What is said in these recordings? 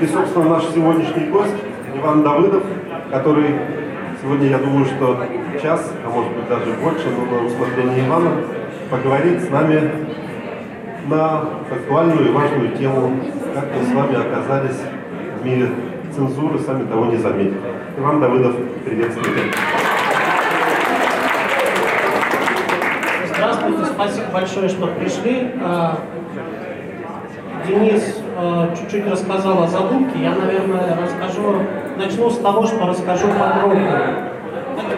И, собственно, наш сегодняшний гость Иван Давыдов, который сегодня, я думаю, что час, а может быть даже больше, но на усмотрение Ивана, поговорит с нами на актуальную и важную тему, как мы с вами оказались в мире цензуры, сами того не заметили. Иван Давыдов, приветствуйте. Здравствуйте, спасибо большое, что пришли. А, Денис чуть-чуть рассказал о задумке. Я, наверное, расскажу, начну с того, что расскажу подробно.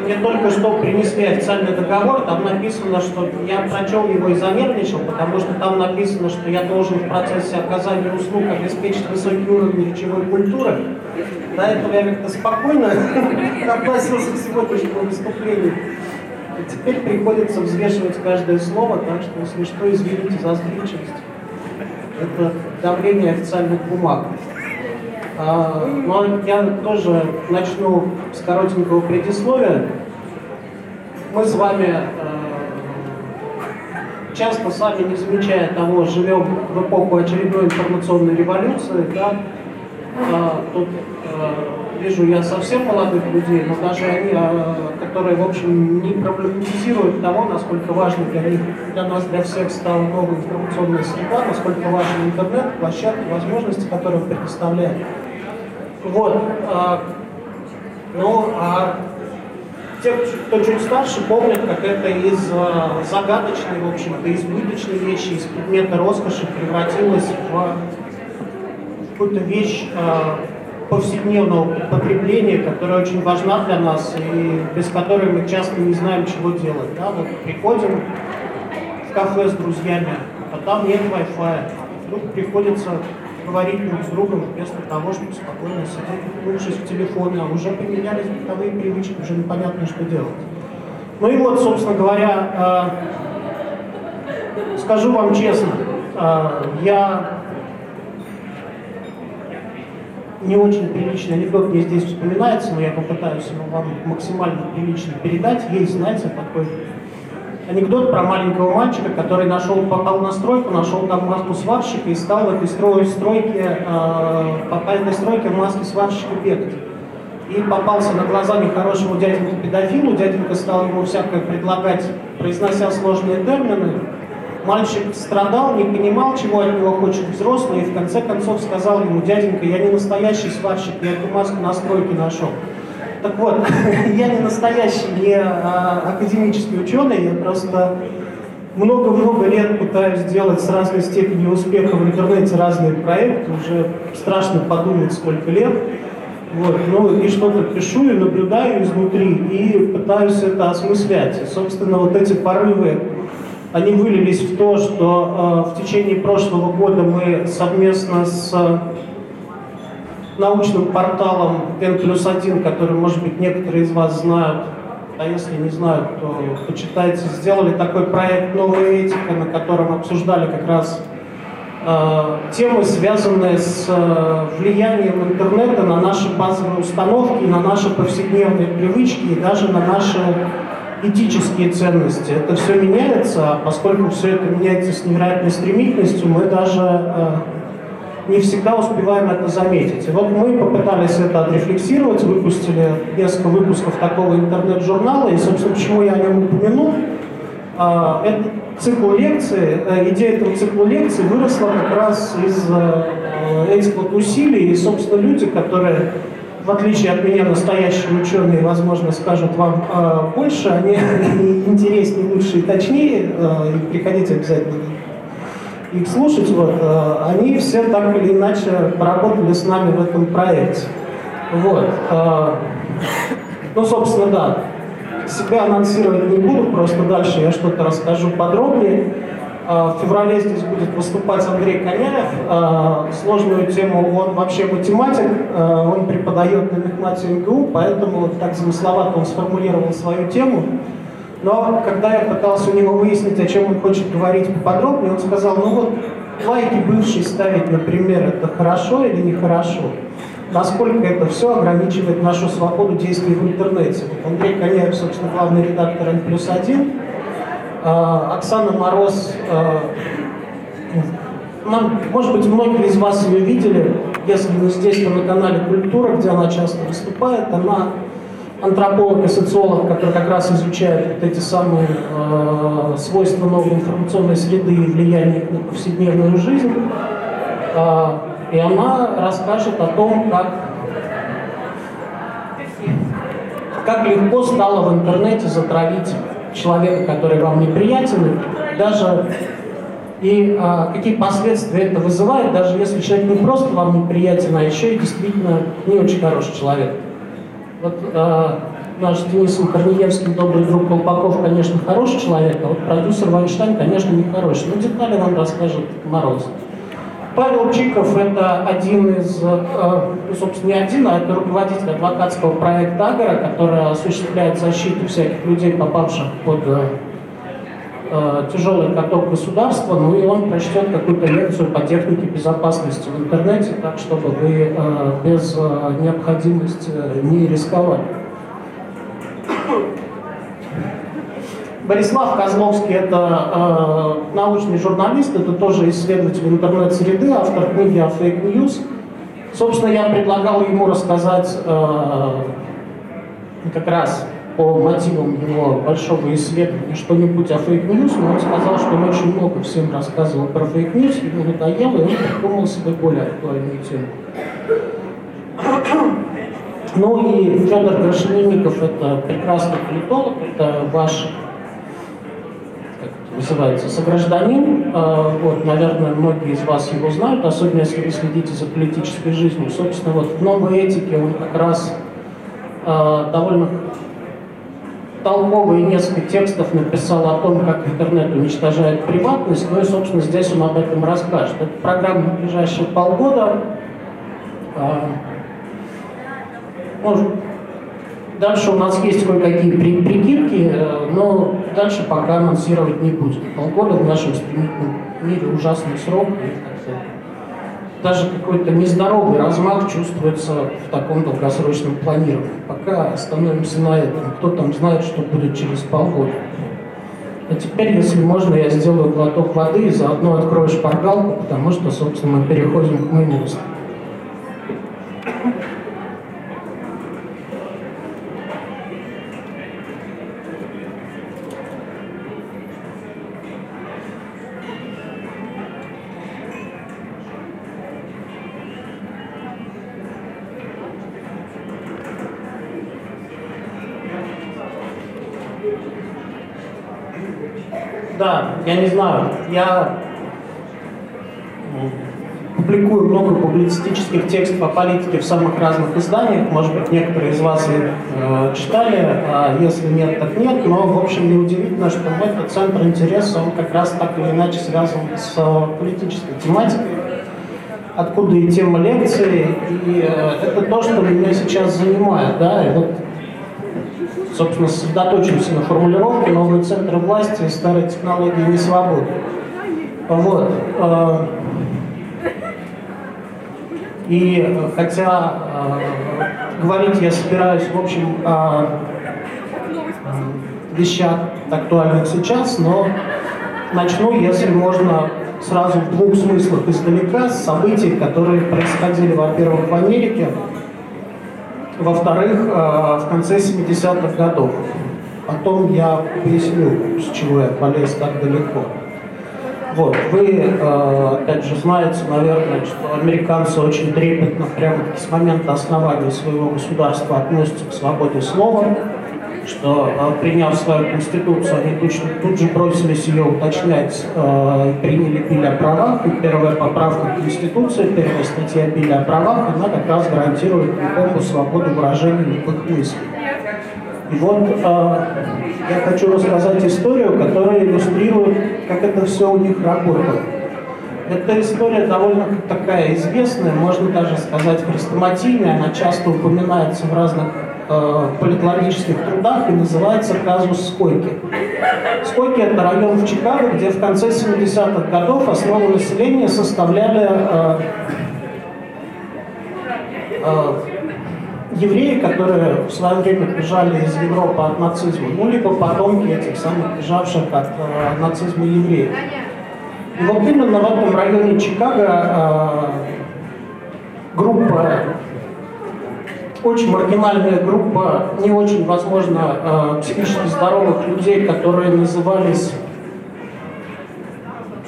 Мне только что принесли официальный договор, там написано, что я прочел его и занервничал, потому что там написано, что я должен в процессе оказания услуг обеспечить высокий уровень речевой культуры. До этого я как-то спокойно относился к сегодняшнему выступлению. Теперь приходится взвешивать каждое слово, так что, если что, извините за сбивчивость. Это давление официальных бумаг. А, но я тоже начну с коротенького предисловия. Мы с вами э, часто сами не замечая того, живем в эпоху очередной информационной революции, да, а, тут э, вижу я совсем молодых людей, но даже они, э, которые, в общем, не проблематизируют того, насколько важно для них, для нас, для всех стала новая информационная среда, насколько важен интернет, площадки, возможности, которые он предоставляет. Вот. А, ну, а те, кто чуть старше, помнят, как это из а, загадочной, в общем-то, избыточной вещи, из предмета роскоши превратилось в какую-то вещь а, повседневного потребления, которая очень важна для нас и без которой мы часто не знаем, чего делать. Да? Вот приходим в кафе с друзьями, а там нет Wi-Fi. Вдруг приходится говорить друг с другом вместо того, чтобы спокойно сидеть, уткнувшись в телефоне, а уже поменялись бытовые привычки, уже непонятно, что делать. Ну и вот, собственно говоря, э, скажу вам честно, э, я не очень приличный анекдот мне здесь вспоминается, но я попытаюсь его вам максимально прилично передать. Есть, знаете, такой анекдот про маленького мальчика, который нашел, попал на стройку, нашел там маску сварщика и стал в этой строй, стройке, э, по этой стройке в маске сварщика бегать. И попался на глаза нехорошему дяденьку педофилу, дяденька стал ему всякое предлагать, произнося сложные термины. Мальчик страдал, не понимал, чего от него хочет взрослый, и в конце концов сказал ему, дяденька, я не настоящий сварщик, я эту маску на стройке нашел. Так вот, я не настоящий, не а, академический ученый, я просто много-много лет пытаюсь сделать с разной степенью успеха в интернете разные проекты, уже страшно подумать, сколько лет. Вот, ну и что-то пишу и наблюдаю изнутри, и пытаюсь это осмыслять. И, собственно, вот эти порывы, они вылились в то, что э, в течение прошлого года мы совместно с научным порталом N плюс 1, который, может быть, некоторые из вас знают, а если не знают, то почитайте, сделали такой проект «Новая этика», на котором обсуждали как раз э, темы, связанные с э, влиянием интернета на наши базовые установки, на наши повседневные привычки и даже на наши этические ценности. Это все меняется, а поскольку все это меняется с невероятной стремительностью, мы даже э, не всегда успеваем это заметить. И вот мы попытались это отрефлексировать, выпустили несколько выпусков такого интернет-журнала, и, собственно, почему я о нем упомянул, а, это цикл лекций, э, идея этого цикла лекций выросла как раз из э, этих вот усилий, и, собственно, люди, которые в отличие от меня, настоящие ученые, возможно, скажут вам э, больше, они интереснее, лучше и точнее, э, приходите обязательно их слушать, вот, э, они все так или иначе поработали с нами в этом проекте. Вот. Э, ну, собственно, да. Себя анонсировать не буду, просто дальше я что-то расскажу подробнее. А, в феврале здесь будет выступать Андрей Коняев. А, сложную тему он вообще математик, а, он преподает на мехмате МГУ, поэтому так замысловато он сформулировал свою тему. Но когда я пытался у него выяснить, о чем он хочет говорить поподробнее, он сказал, ну вот лайки бывшие ставить, например, это хорошо или нехорошо? Насколько это все ограничивает нашу свободу действий в интернете? Андрей Коняев, собственно, главный редактор N плюс 1, Оксана Мороз, а, может быть, многие из вас ее видели. если не здесь, то на канале «Культура», где она часто выступает. Она антрополог и социолог, который как раз изучает вот эти самые э, свойства новой информационной среды и влияние на повседневную жизнь. Э, и она расскажет о том, как, как легко стало в интернете затравить человека, который вам неприятен, даже и а, какие последствия это вызывает, даже если человек не просто вам неприятен, а еще и действительно не очень хороший человек. Вот а, наш Денис Корнеевский, добрый друг Колпаков, конечно, хороший человек, а вот продюсер Вайнштейн, конечно, не хороший. Но детали вам расскажет Мороз. Павел Чиков – это один из, э, ну, собственно, не один, а это руководитель адвокатского проекта «Агора», который осуществляет защиту всяких людей, попавших под э, э, тяжелый каток государства, ну и он прочтет какую-то лекцию по технике безопасности в интернете, так, чтобы вы без необходимости не рисковали. Борислав Козловский – это э, научный журналист, это тоже исследователь интернет-среды, автор книги о fake news. Собственно, я предлагал ему рассказать э, как раз по мотивам его большого исследования что-нибудь о fake news, но он сказал, что он очень много всем рассказывал про fake news, ему надоело, и он придумал себе более актуальную тему. Ну и Федор Крашенинников – это прекрасный политолог, это ваш называется «Согражданин». А, вот, наверное, многие из вас его знают, особенно если вы следите за политической жизнью. Собственно, вот в «Новой этике» он как раз э, довольно толковые несколько текстов написал о том, как интернет уничтожает приватность, ну и, собственно, здесь он об этом расскажет. Это программа на ближайшие полгода. Э, может, Дальше у нас есть кое-какие прикидки, э, дальше пока анонсировать не будем. Полгода в нашем стремительном мире ужасный срок, и даже какой-то нездоровый размах чувствуется в таком долгосрочном планировании. Пока остановимся на этом. Кто там знает, что будет через полгода. А теперь, если можно, я сделаю глоток воды и заодно открою шпаргалку, потому что, собственно, мы переходим к моему выступлению. Я не знаю. Я публикую много публицистических текстов о политике в самых разных изданиях. Может быть, некоторые из вас э, читали, а если нет, так нет. Но, в общем, неудивительно, что мой центр интереса, он как раз так или иначе связан с политической тематикой. Откуда и тема лекции, и э, это то, что меня сейчас занимает. Да? И вот собственно, сосредоточимся на формулировке новые центры власти и старые технологии не свободы. Вот. Э, и хотя э, говорить я собираюсь, в общем, о вещах актуальных сейчас, но начну, если можно, сразу в двух смыслах издалека, с событий, которые происходили, во-первых, в Америке, во-вторых, э, в конце 70-х годов. Потом я поясню, с чего я полез так далеко. Вот, вы, э, опять же, знаете, наверное, что американцы очень трепетно, прямо с момента основания своего государства относятся к свободе слова что э, приняв свою конституцию, они точно тут же бросились ее уточнять э, и приняли биль о правах. И первая поправка Конституции, первая статья биль о правах, она как раз гарантирует любому свободу выражения любых мыслей. И вот э, я хочу рассказать историю, которая иллюстрирует, как это все у них работает. Эта история довольно такая известная, можно даже сказать хрестоматийная, она часто упоминается в разных э, политологических трудах и называется казус Скойки. Скойки – это район в Чикаго, где в конце 70-х годов основу населения составляли э, э, евреи, которые в свое время бежали из Европы от нацизма, ну, либо потомки этих самых бежавших от нацизма евреев. И вот именно в этом районе Чикаго группа, очень маргинальная группа, не очень, возможно, э, психически здоровых людей, которые назывались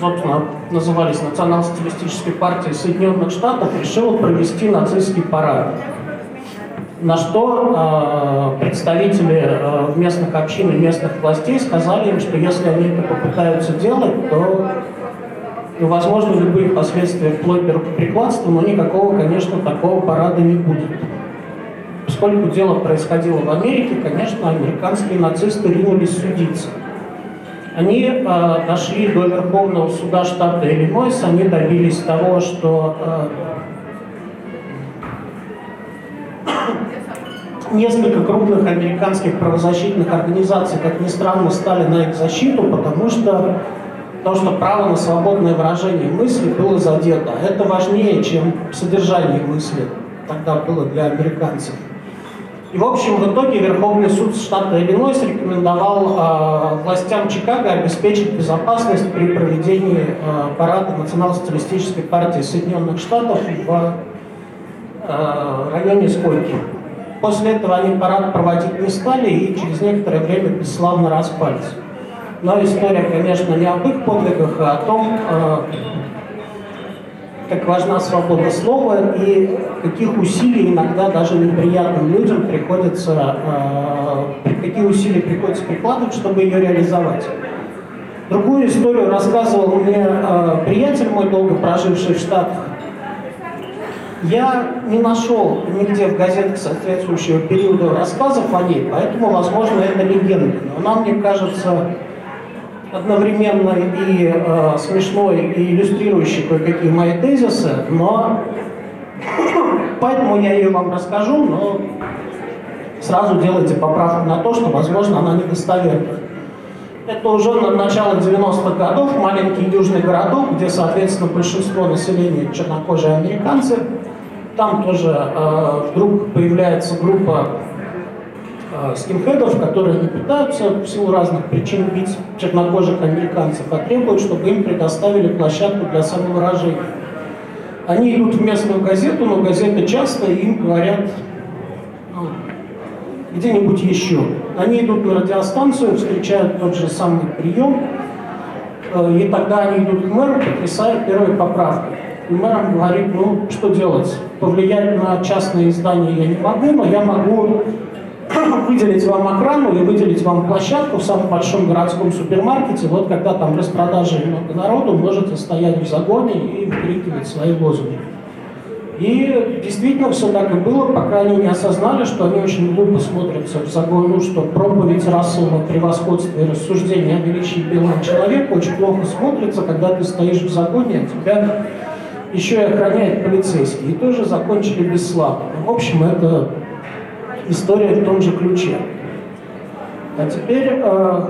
собственно, назывались Национал-социалистической партией Соединенных Штатов, решила провести нацистский парад. На что э, представители э, местных общин и местных властей сказали им, что если они это попытаются делать, то ну, возможно любые последствия вплоть до рукоприкладства, но никакого, конечно, такого парада не будет. Поскольку дело происходило в Америке, конечно, американские нацисты ринулись судиться. Они э, дошли до Верховного суда штата Иллинойс, они добились того, что э, несколько крупных американских правозащитных организаций, как ни странно, стали на их защиту, потому что, потому что право на свободное выражение мысли было задето. Это важнее, чем содержание мысли тогда было для американцев. И, в общем, в итоге Верховный суд штата Иллинойс рекомендовал э, властям Чикаго обеспечить безопасность при проведении э, парада Национал-социалистической партии Соединенных Штатов в э, районе Скойки. После этого они парад проводить не стали и через некоторое время бесславно распались. Но история, конечно, не об их подвигах, а о том, э, как важна свобода слова и каких усилий иногда даже неприятным людям приходится, э, какие усилия приходится прикладывать, чтобы ее реализовать. Другую историю рассказывал мне э, приятель мой, долго проживший в Штатах. Я не нашел нигде в газетах соответствующего периода рассказов о ней, поэтому, возможно, это легенда. Но она, мне кажется, одновременно и э, смешной, и иллюстрирующий кое-какие мои тезисы, но поэтому я ее вам расскажу, но сразу делайте поправку на то, что, возможно, она недостоверна. Это уже на начало 90-х годов маленький южный городок, где, соответственно, большинство населения чернокожие американцы. Там тоже э, вдруг появляется группа скинхедов, которые не пытаются в силу разных причин бить чернокожих американцев, а требуют, чтобы им предоставили площадку для самовыражения. Они идут в местную газету, но газеты часто им говорят ну, где-нибудь еще. Они идут на радиостанцию, встречают тот же самый прием, э, и тогда они идут к мэру, потрясают первой поправкой. И мэр говорит, ну что делать? Повлиять на частные издания я не могу, но я могу выделить вам охрану и выделить вам площадку в самом большом городском супермаркете. Вот когда там распродажи много народу, можете стоять в загоне и выкрикивать свои лозунги. И действительно все так и было, пока они не осознали, что они очень глупо смотрятся в загону, что проповедь расового превосходства и рассуждения о величии белого человека очень плохо смотрится, когда ты стоишь в загоне, а тебя еще и охраняет полицейский. И тоже закончили бесславно. В общем, это история в том же ключе. А теперь э,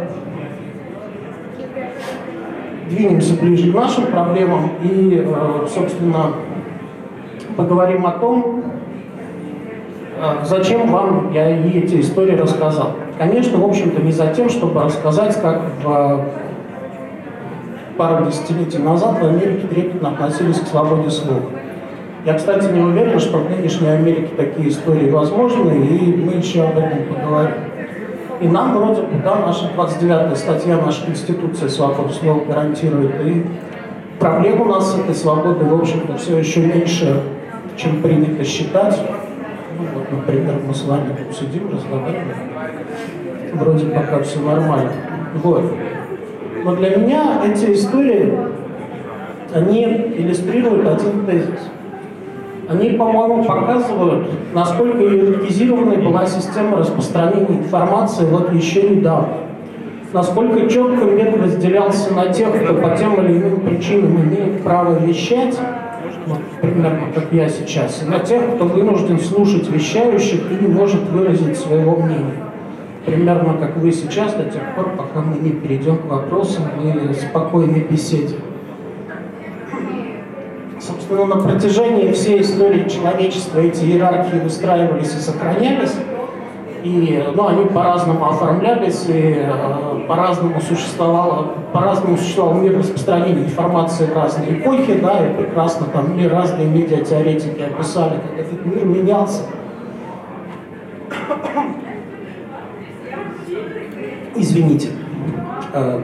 двинемся ближе к нашим проблемам и, э, собственно, поговорим о том, э, зачем вам я эти истории рассказал. Конечно, в общем-то, не за тем, чтобы рассказать, как в пару десятилетий назад в Америке трепетно относились к свободе слова. Я, кстати, не уверен, что в нынешней Америке такие истории возможны, и мы еще об этом поговорим. И нам вроде бы, да, наша 29-я статья нашей Конституции свободу слова гарантирует, и проблем у нас с этой свободой, в общем-то, все еще меньше, чем принято считать. Ну, вот, например, мы с вами тут сидим, разговариваем. Вроде пока все нормально. Вот. Но для меня эти истории, они иллюстрируют один тезис – они, по-моему, показывают, насколько иерархизированной была система распространения информации вот еще недавно. Насколько четко мир разделялся на тех, кто по тем или иным причинам имеет право вещать, вот, примерно как я сейчас, и на тех, кто вынужден слушать вещающих и не может выразить своего мнения. Примерно как вы сейчас, до тех пор, пока мы не перейдем к вопросам и спокойной беседе. Собственно, на протяжении всей истории человечества эти иерархии выстраивались и сохранялись. И ну, они по-разному оформлялись, и э, по-разному существовало, по-разному существовал мир распространения информации в разные эпохи, да, и прекрасно там и разные медиатеоретики описали, как этот мир менялся. Извините, э,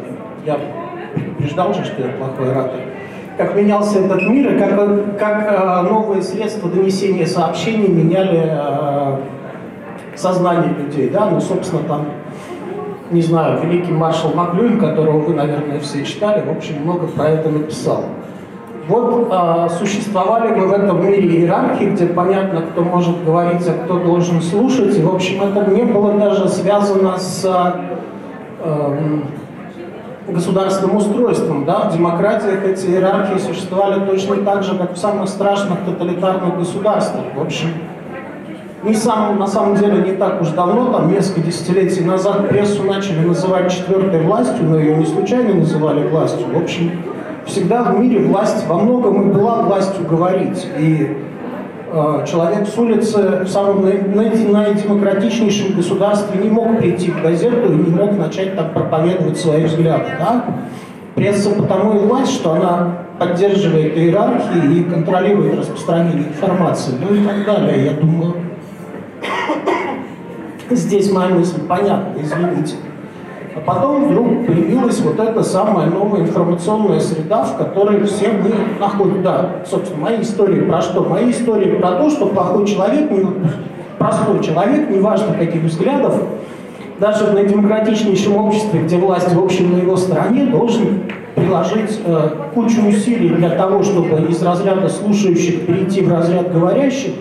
я предупреждал же, что я плохой оратор как менялся этот мир и как, как э, новые средства донесения сообщений меняли э, сознание людей. Да? Ну, собственно, там, не знаю, великий маршал Маклюин, которого вы, наверное, все читали, в общем, много про это написал. Вот э, существовали мы в этом мире иерархии, где понятно, кто может говорить, а кто должен слушать. И, в общем, это не было даже связано с э, государственным устройством. Да? В демократиях эти иерархии существовали точно так же, как в самых страшных тоталитарных государствах. В общем, не сам, на самом деле не так уж давно, там несколько десятилетий назад прессу начали называть четвертой властью, но ее не случайно называли властью. В общем, всегда в мире власть во многом и была властью говорить. И человек с улицы в самом наидемократичнейшем государстве не мог прийти в газету и не мог начать там проповедовать свои взгляды. Да? Пресса потому и власть, что она поддерживает иерархии и контролирует распространение информации, ну и так далее. Я думаю, Здесь моя мысль понятна, извините. А потом вдруг появилась вот эта самая новая информационная среда, в которой все мы находим. Да, собственно, мои истории про что? Мои истории про то, что плохой человек, простой человек, неважно каких взглядов, даже в демократичнейшем обществе, где власть, в общем, на его стороне, должен приложить э, кучу усилий для того, чтобы из разряда слушающих перейти в разряд говорящих,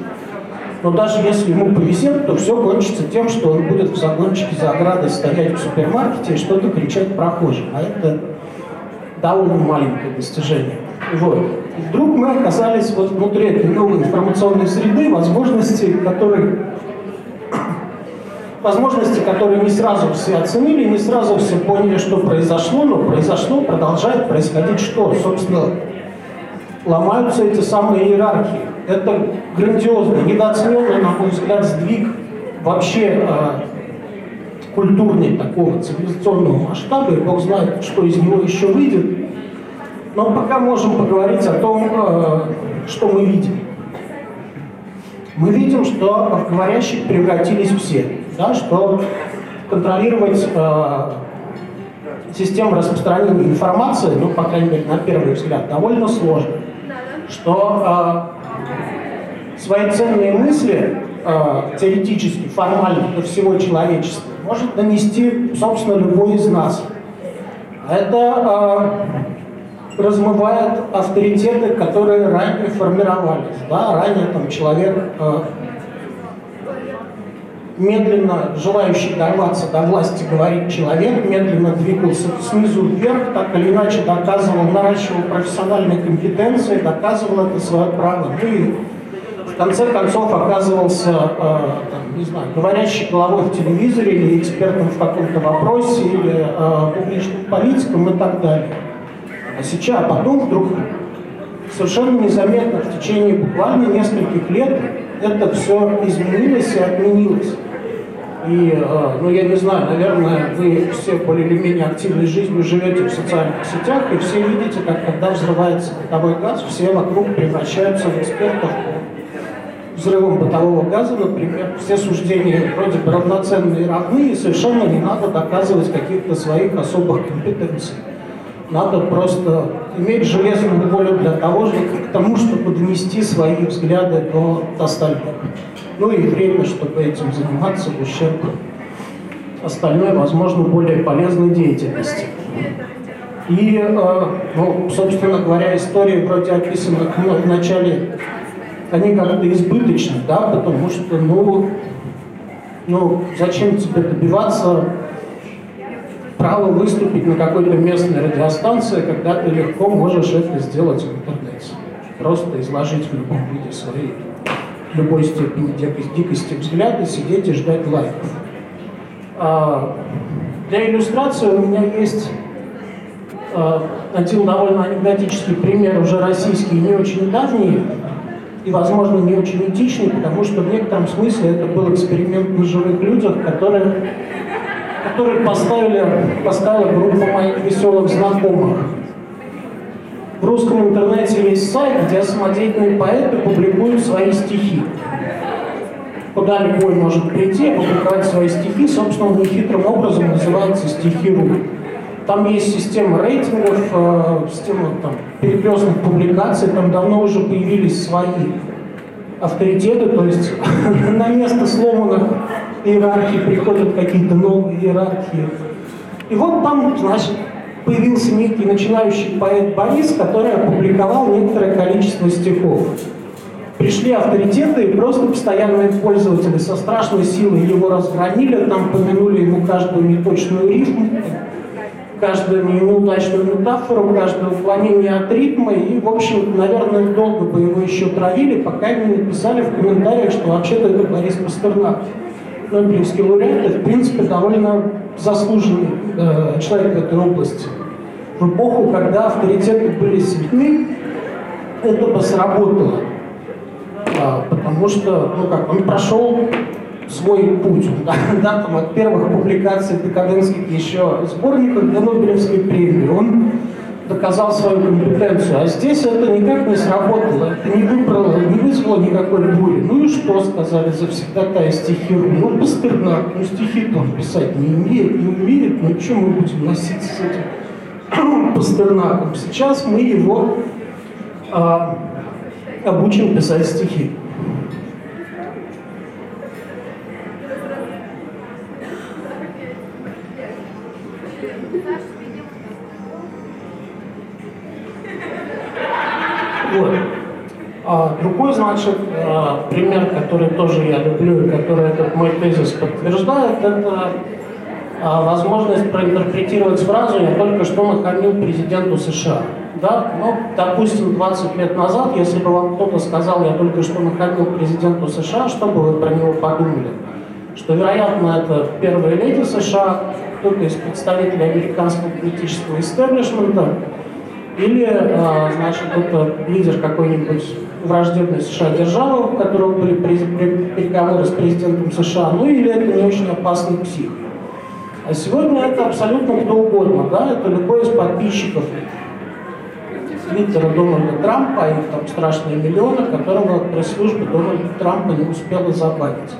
но даже если ему повезет, то все кончится тем, что он будет в загончике за оградой стоять в супермаркете и что-то кричать прохожим. А это довольно маленькое достижение. Вот. И вдруг мы оказались вот внутри этой новой информационной среды, возможности которой возможности, которые не сразу все оценили, не сразу все поняли, что произошло, но произошло, продолжает происходить что? Собственно, ломаются эти самые иерархии. Это грандиозный, недооцененный, на мой взгляд, сдвиг вообще э, культурный такого цивилизационного масштаба, и Бог знает, что из него еще выйдет. Но пока можем поговорить о том, э, что мы видим. Мы видим, что в говорящих превратились все, да, что контролировать э, систему распространения информации, ну, по крайней мере, на первый взгляд, довольно сложно что э, свои ценные мысли э, теоретически, формально до всего человечества может донести, собственно, любой из нас. Это э, размывает авторитеты, которые ранее формировались. Да? Ранее там человек э, медленно желающий дорваться до власти, говорит человек, медленно двигался снизу вверх, так или иначе доказывал, наращивал профессиональные компетенции, доказывал это свое право. Ну и в конце концов оказывался, э, там, не знаю, говорящей головой в телевизоре или экспертом в каком-то вопросе, или э, публичным политиком и так далее. А сейчас, а потом вдруг совершенно незаметно в течение буквально нескольких лет это все изменилось и отменилось. И, э, ну, я не знаю, наверное, вы все более или менее активной жизнью живете в социальных сетях, и все видите, как когда взрывается бытовой газ, все вокруг превращаются в экспертов по взрывам бытового газа, например. Все суждения вроде бы равноценные и равны, и совершенно не надо доказывать каких-то своих особых компетенций. Надо просто иметь железную волю для того, же, к тому, чтобы донести свои взгляды до остальных ну и время, чтобы этим заниматься в ущерб остальной, возможно, более полезной деятельности. И, э, ну, собственно говоря, истории вроде описанных в начале, они как-то избыточны, да, потому что, ну, ну, зачем тебе добиваться права выступить на какой-то местной радиостанции, когда ты легко можешь это сделать в интернете. Просто изложить в любом виде свои любой степени дикости взгляда сидеть и ждать лайков. А, для иллюстрации у меня есть а, один довольно анекдотический пример, уже российский, не очень давний, и, возможно, не очень этичный, потому что в некотором смысле это был эксперимент на живых людях, которые, которые поставили, поставила группа моих веселых знакомых. В русском интернете есть сайт, где самодеятельные поэты публикуют свои стихи. Куда любой может прийти, опубликовать свои стихи, собственно, он нехитрым образом называется «Стихи.ру». Там есть система рейтингов, э, система там, перекрестных публикаций, там давно уже появились свои авторитеты, то есть на место сломанных иерархий приходят какие-то новые иерархии. И вот там, значит, появился некий начинающий поэт Борис, который опубликовал некоторое количество стихов. Пришли авторитеты и просто постоянные пользователи со страшной силой его разгромили, там помянули ему каждую неточную рифму, каждую неудачную метафору, каждое уклонение от ритма. И, в общем, наверное, долго бы его еще травили, пока не написали в комментариях, что вообще-то это Борис Пастернак. Нобелевский лауреат, в принципе, довольно заслуженный э, человек в этой области. В эпоху, когда авторитеты были сильны, это бы сработало. А, потому что, ну как, он прошел свой путь. Да, да, там, от первых публикаций декаденских еще сборников до Нобелевской премии. Он доказал свою компетенцию. А здесь это никак не сработало, это не выбрало, не вызвало никакой бури. Ну и что, сказали завсегдатая стихи. Ну, Пастернак, ну стихи-то он писать не умеет, не умеет, ну что мы будем носиться с этим Пастернаком? Сейчас мы его а, обучим писать стихи. Другой, значит, а, пример, который тоже я люблю и который этот мой тезис подтверждает, это а, возможность проинтерпретировать фразу «я только что нахамил президенту США». Да? Ну, допустим, 20 лет назад, если бы вам кто-то сказал «я только что нахамил президенту США», что бы вы про него подумали? Что, вероятно, это первая леди США, кто-то из представителей американского политического истеблишмента, или, а, значит, это лидер какой-нибудь враждебной США державы, у которого были переговоры с президентом США, ну или это не очень опасный псих. А сегодня это абсолютно кто угодно, да, это любой из подписчиков Твиттера Дональда Трампа, их там страшные миллионы, которого пресс-служба Дональда Трампа не успела забанить.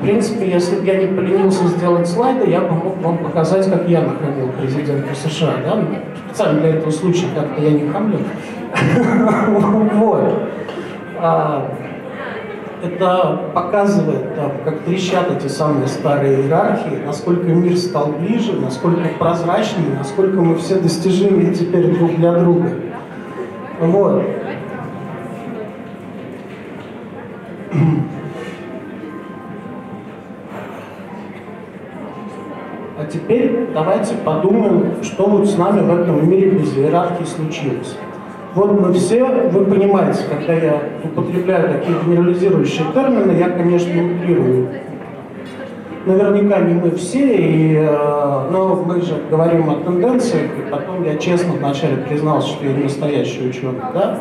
В принципе, если бы я не поленился сделать слайды, я бы мог вам показать, как я нахамил президента США. Да? Специально для этого случая как-то я не хамлю. Вот. А, это показывает, там, как трещат эти самые старые иерархии, насколько мир стал ближе, насколько прозрачнее, насколько мы все достижимы теперь друг для друга. Вот. А теперь давайте подумаем, что вот с нами в этом мире без иерархии случилось. Вот мы все, вы понимаете, когда я употребляю такие генерализирующие термины, я, конечно, утрирую. Наверняка не мы все, и, э, но мы же говорим о тенденциях, и потом я честно вначале признался, что я не настоящий ученый. Да?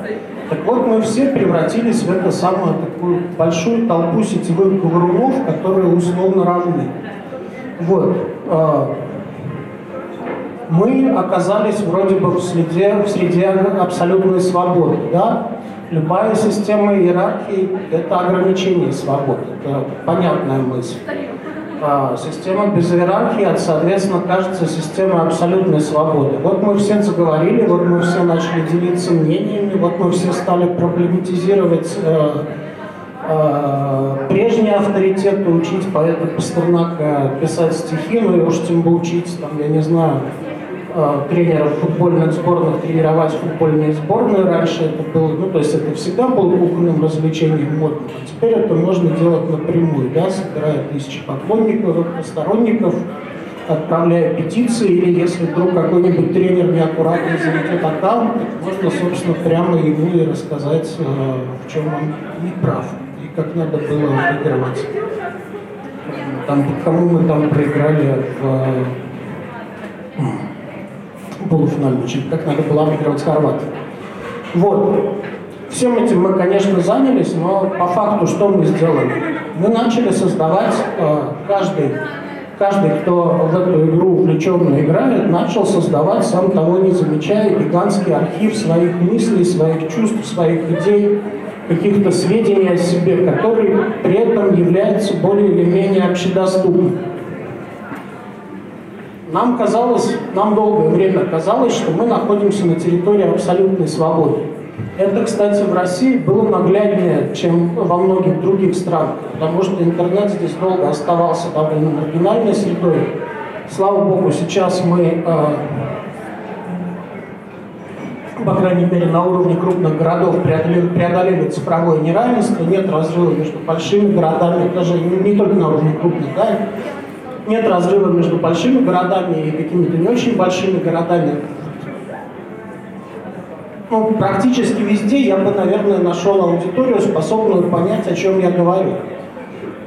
Так вот, мы все превратились в эту самую такую большую толпу сетевых говорунов, которые условно равны. Вот. А, мы оказались вроде бы в среде, в среде абсолютной свободы. Да? Любая система иерархии – это ограничение свободы. Это понятная мысль. А система без иерархии, соответственно, кажется системой абсолютной свободы. Вот мы все заговорили, вот мы все начали делиться мнениями, вот мы все стали проблематизировать э, Э, прежние авторитеты учить поэта Пастернака писать стихи, ну и уж тем более учить, там, я не знаю, э, тренеров футбольных сборных тренировать футбольные сборные. Раньше это было, ну то есть это всегда было кухонным развлечением модным, а теперь это можно делать напрямую, да, собирая тысячи поклонников, сторонников, отправляя петиции, или если вдруг какой-нибудь тренер неаккуратно заведет аккаунт, можно, собственно, прямо ему и рассказать, э, в чем он не прав как надо было выигрывать. Там, кому мы там проиграли в полуфинальный чемпионат, как надо было обыгрывать Хорватию. Вот. всем этим мы, конечно, занялись, но по факту что мы сделали? Мы начали создавать э, каждый каждый, кто в эту игру увлеченно играет, начал создавать, сам того не замечая, гигантский архив своих мыслей, своих чувств, своих идей, каких-то сведений о себе, который при этом является более или менее общедоступным. Нам казалось, нам долгое время казалось, что мы находимся на территории абсолютной свободы. Это, кстати, в России было нагляднее, чем во многих других странах, потому что интернет здесь долго оставался довольно маргинальной средой. Слава богу, сейчас мы, э, по крайней мере, на уровне крупных городов преодолели, преодолели цифровое неравенство, нет разрыва между большими городами, даже не, не только на уровне крупных, да, нет разрыва между большими городами и какими-то не очень большими городами ну, практически везде я бы, наверное, нашел аудиторию, способную понять, о чем я говорю.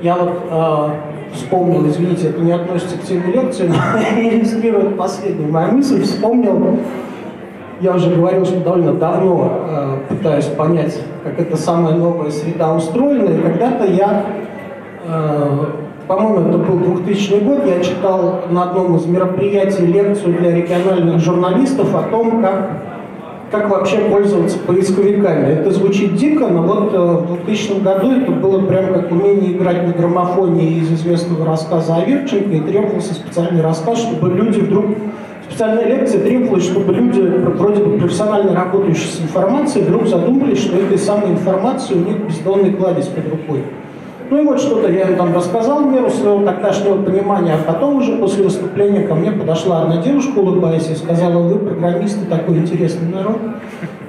Я вот э, вспомнил, извините, это не относится к теме лекции, но иллюстрирует последнюю мою мысль, вспомнил, я уже говорил, что довольно давно э, пытаюсь понять, как эта самая новая среда устроена, и когда-то я, э, по-моему, это был 2000 год, я читал на одном из мероприятий лекцию для региональных журналистов о том, как как вообще пользоваться поисковиками. Это звучит дико, но вот э, в 2000 году это было прям как умение играть на граммофоне из известного рассказа о Верченко, и требовался специальный рассказ, чтобы люди вдруг... Специальная лекция требовалась, чтобы люди, вроде бы профессионально работающие с информацией, вдруг задумались, что этой самой информации у них бездонный кладезь под рукой. Ну и вот что-то я им там рассказал меру своего тогдашнего понимания, а потом уже после выступления ко мне подошла одна девушка, улыбаясь, и сказала, вы программисты, такой интересный народ.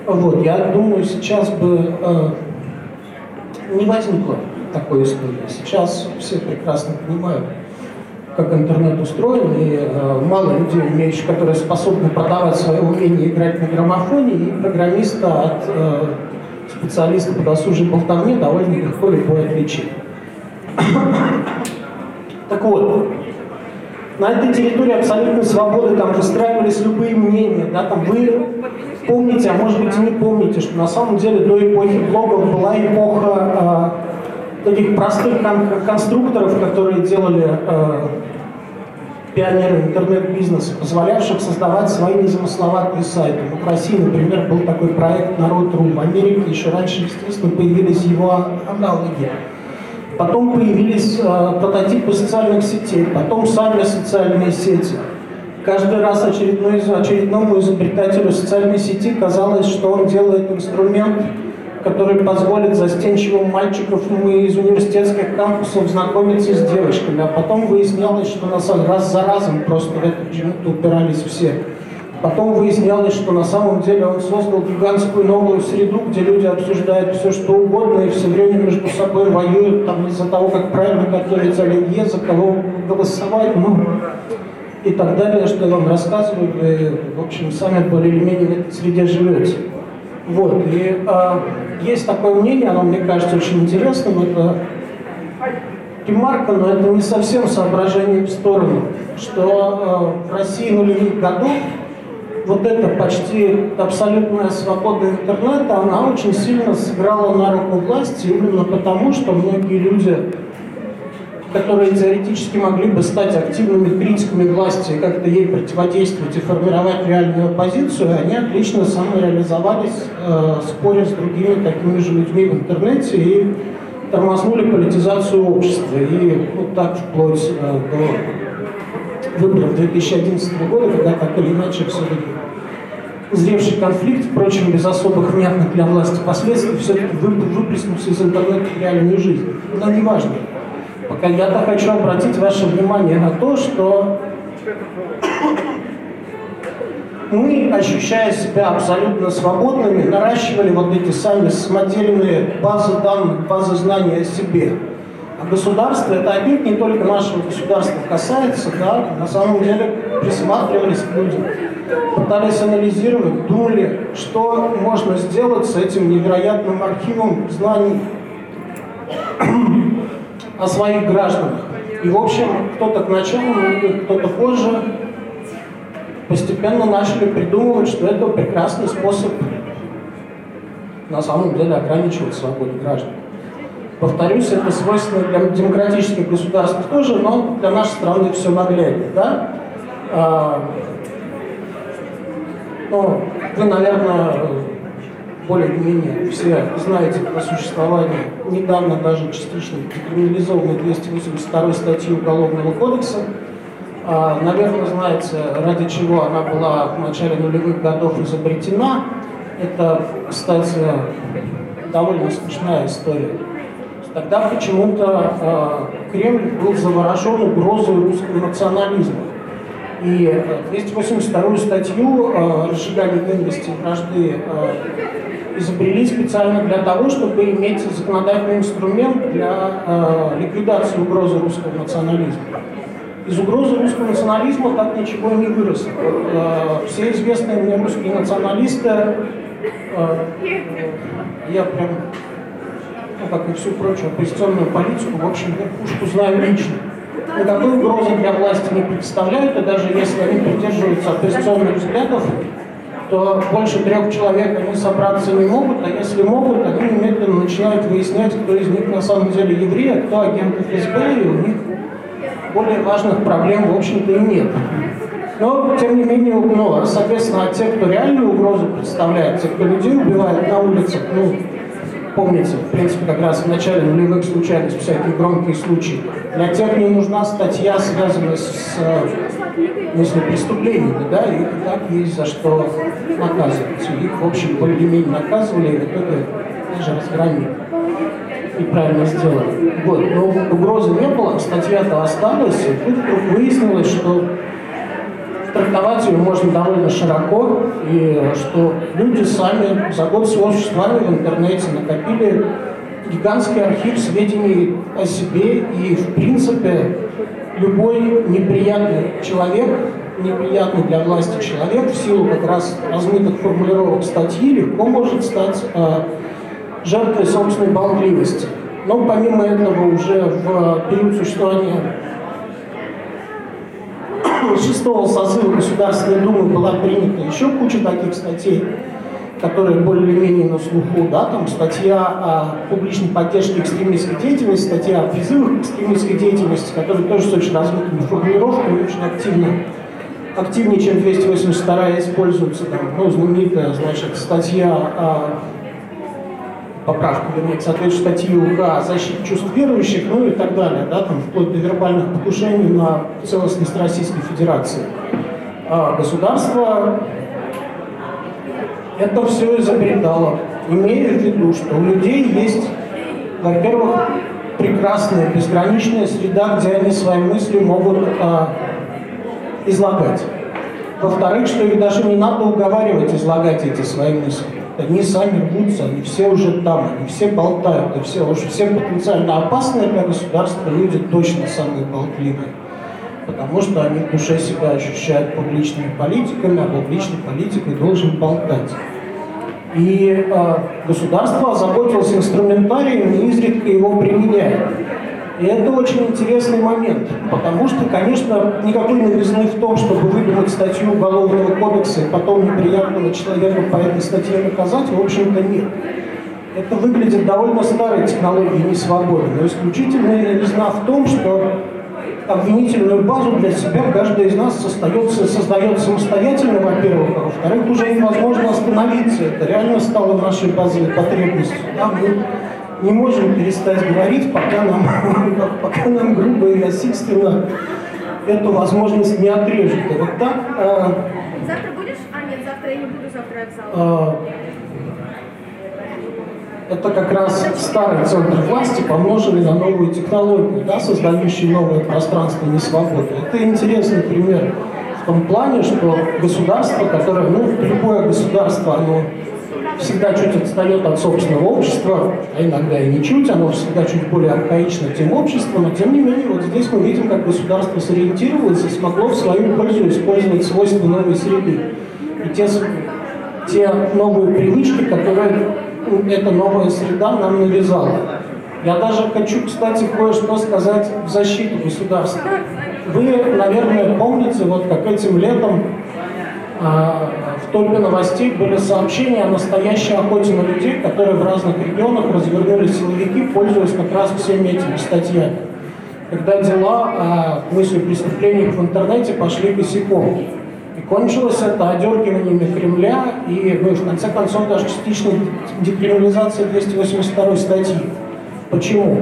Вот, я думаю, сейчас бы э, не возникло такой истории. Сейчас все прекрасно понимают, как интернет устроен, и э, мало людей, имеющих, которые способны продавать свое умение играть на граммофоне, и программиста от э, специалиста по досужей болтовне довольно легко легко отличить. Так вот, на этой территории абсолютной свободы там выстраивались любые мнения, да, там вы помните, а может быть и не помните, что на самом деле до эпохи блогов была эпоха э, таких простых кон конструкторов, которые делали э, пионеры интернет-бизнеса, позволявших создавать свои незамысловатые сайты. Вот в России, например, был такой проект «Народ.ру». В Америке еще раньше, естественно, появились его аналоги. Потом появились э, прототипы социальных сетей, потом сами социальные сети. Каждый раз очередной, очередному изобретателю социальной сети казалось, что он делает инструмент, который позволит застенчивым мальчикам из университетских кампусов знакомиться с девочками. А потом выяснялось, что на самом раз за разом просто в эту джинту упирались все. Потом выяснялось, что на самом деле он создал гигантскую новую среду, где люди обсуждают все, что угодно, и все время между собой воюют там из-за того, как правильно готовить оливье, за кого голосовать, ну, и так далее, что я вам рассказываю, вы, в общем, сами более или менее в этой среде живете. Вот, и э, есть такое мнение, оно мне кажется очень интересным, это ремарка, но это не совсем соображение в сторону, что э, в России нулевых годов вот эта почти абсолютная свобода интернета, она очень сильно сыграла на руку власти, именно потому, что многие люди, которые теоретически могли бы стать активными критиками власти и как-то ей противодействовать и формировать реальную оппозицию, они отлично самореализовались, э, споря с другими такими же людьми в интернете и тормознули политизацию общества. И вот так вплоть э, до выборов 2011 года, когда так или иначе все-таки узревший конфликт, впрочем, без особых внятных для власти последствий, все-таки выплеснулся из интернета в реальную жизнь. Но не важно. Я-то хочу обратить ваше внимание на то, что мы, ощущая себя абсолютно свободными, наращивали вот эти сами самодельные базы данных, базы знаний о себе. А государство, это отнюдь не только нашего государства касается, да, на самом деле присматривались к людям, пытались анализировать, думали, что можно сделать с этим невероятным архивом знаний о своих гражданах. И, в общем, кто-то к началу, кто-то позже постепенно начали придумывать, что это прекрасный способ на самом деле ограничивать свободу граждан. Повторюсь, это свойственно для демократических государств тоже, но для нашей страны все нагляднее. Да? А, ну, вы, наверное, более-менее все знаете о существовании недавно даже частично декриминализованной 282 статьи Уголовного кодекса. А, наверное, знаете, ради чего она была в начале нулевых годов изобретена. Это, кстати, довольно смешная история. Тогда почему-то э, Кремль был заворожен угрозой русского национализма. И 282 статью э, разжигания ненависти и вражды э, изобрели специально для того, чтобы иметь законодательный инструмент для э, ликвидации угрозы русского национализма. Из угрозы русского национализма так ничего и не выросло. Э, все известные мне русские националисты, э, я прям, ну, как и всю прочую оппозиционную политику, в общем, верхушку знаю лично. Никакой угрозы для власти не представляют, и даже если они придерживаются оппозиционных взглядов, то больше трех человек они собраться не могут, а если могут, они немедленно начинают выяснять, кто из них на самом деле еврей, а кто агент ФСБ, и у них более важных проблем, в общем-то, и нет. Но, тем не менее, ну, соответственно, те, кто реальную угрозу представляет, те, кто людей убивает на улицах, ну, помните, в принципе, как раз в начале нулевых случались всякие громкие случаи. Для тех не нужна статья, связанная с если преступлениями, да, и так есть за что наказывать. Их, в общем, более-менее наказывали, и в итоге даже разгромили неправильно сделали. Вот. Но угрозы не было, статья-то осталась, и тут вдруг выяснилось, что трактовать ее можно довольно широко, и что люди сами за год своего существования в интернете накопили гигантский архив сведений о себе, и в принципе любой неприятный человек, неприятный для власти человек в силу как раз размытых формулировок статьи легко может стать э, жертвой собственной болтливости. Но помимо этого уже в период существования шестого созыва Государственной Думы была принята еще куча таких статей, которые более-менее на слуху, да, там статья о публичной поддержке экстремистской деятельности, статья о призывах к экстремистской деятельности, которые тоже с очень размытыми формулировками, очень активно, активнее, чем 282 используются, там, ну, знаменитая, значит, статья о поправку, вернее, к соответствующей статье УК о защите чувств верующих, ну и так далее, да, там, вплоть до вербальных покушений на целостность Российской Федерации. А государство это все изобретало, имея в виду, что у людей есть, во-первых, прекрасная безграничная среда, где они свои мысли могут а, излагать. Во-вторых, что их даже не надо уговаривать излагать эти свои мысли. Они сами рвутся, они все уже там, они все болтают, и все, уже все потенциально опасные для государства люди точно самые болтливые. Потому что они в душе себя ощущают публичными политиками, а публичный политик должен болтать. И э, государство озаботилось инструментарием и изредка его применяет. И это очень интересный момент, потому что, конечно, никакой новизны в том, чтобы выдумать статью Уголовного кодекса и потом неприятного человека по этой статье наказать, в общем-то, нет. Это выглядит довольно старой технологией несвободы, но исключительная новизна в том, что обвинительную базу для себя каждый из нас создается, создает самостоятельно, во-первых, а во-вторых, уже невозможно остановиться. Это реально стало нашей базовой потребностью. Да? Мы не можем перестать говорить, пока нам, пока нам грубо и насильственно эту возможность не отрежут. И вот так... Э, завтра будешь? А, нет, завтра я не буду, завтра я в зал. Это как раз старый центр власти помножили на новую технологию, да, создающие новое пространство несвободы. Это интересный пример в том плане, что государство, которое, ну, любое государство, оно всегда чуть отстает от собственного общества, а иногда и не чуть, оно всегда чуть более архаично тем обществом, но тем не менее вот здесь мы видим, как государство сориентировалось и смогло в свою пользу использовать свойства новой среды. И те, те новые привычки, которые эта новая среда нам навязала. Я даже хочу, кстати, кое-что сказать в защиту государства. Вы, наверное, помните, вот как этим летом а, в топе новостей были сообщения о настоящей охоте на людей, которые в разных регионах развернули силовики, пользуясь как раз всеми этими статьями. Когда дела о мысли преступлениях в интернете пошли косяком. И кончилось это одергиваниями Кремля и, ну, в конце концов, даже частичной декриминализацией 282 статьи. Почему?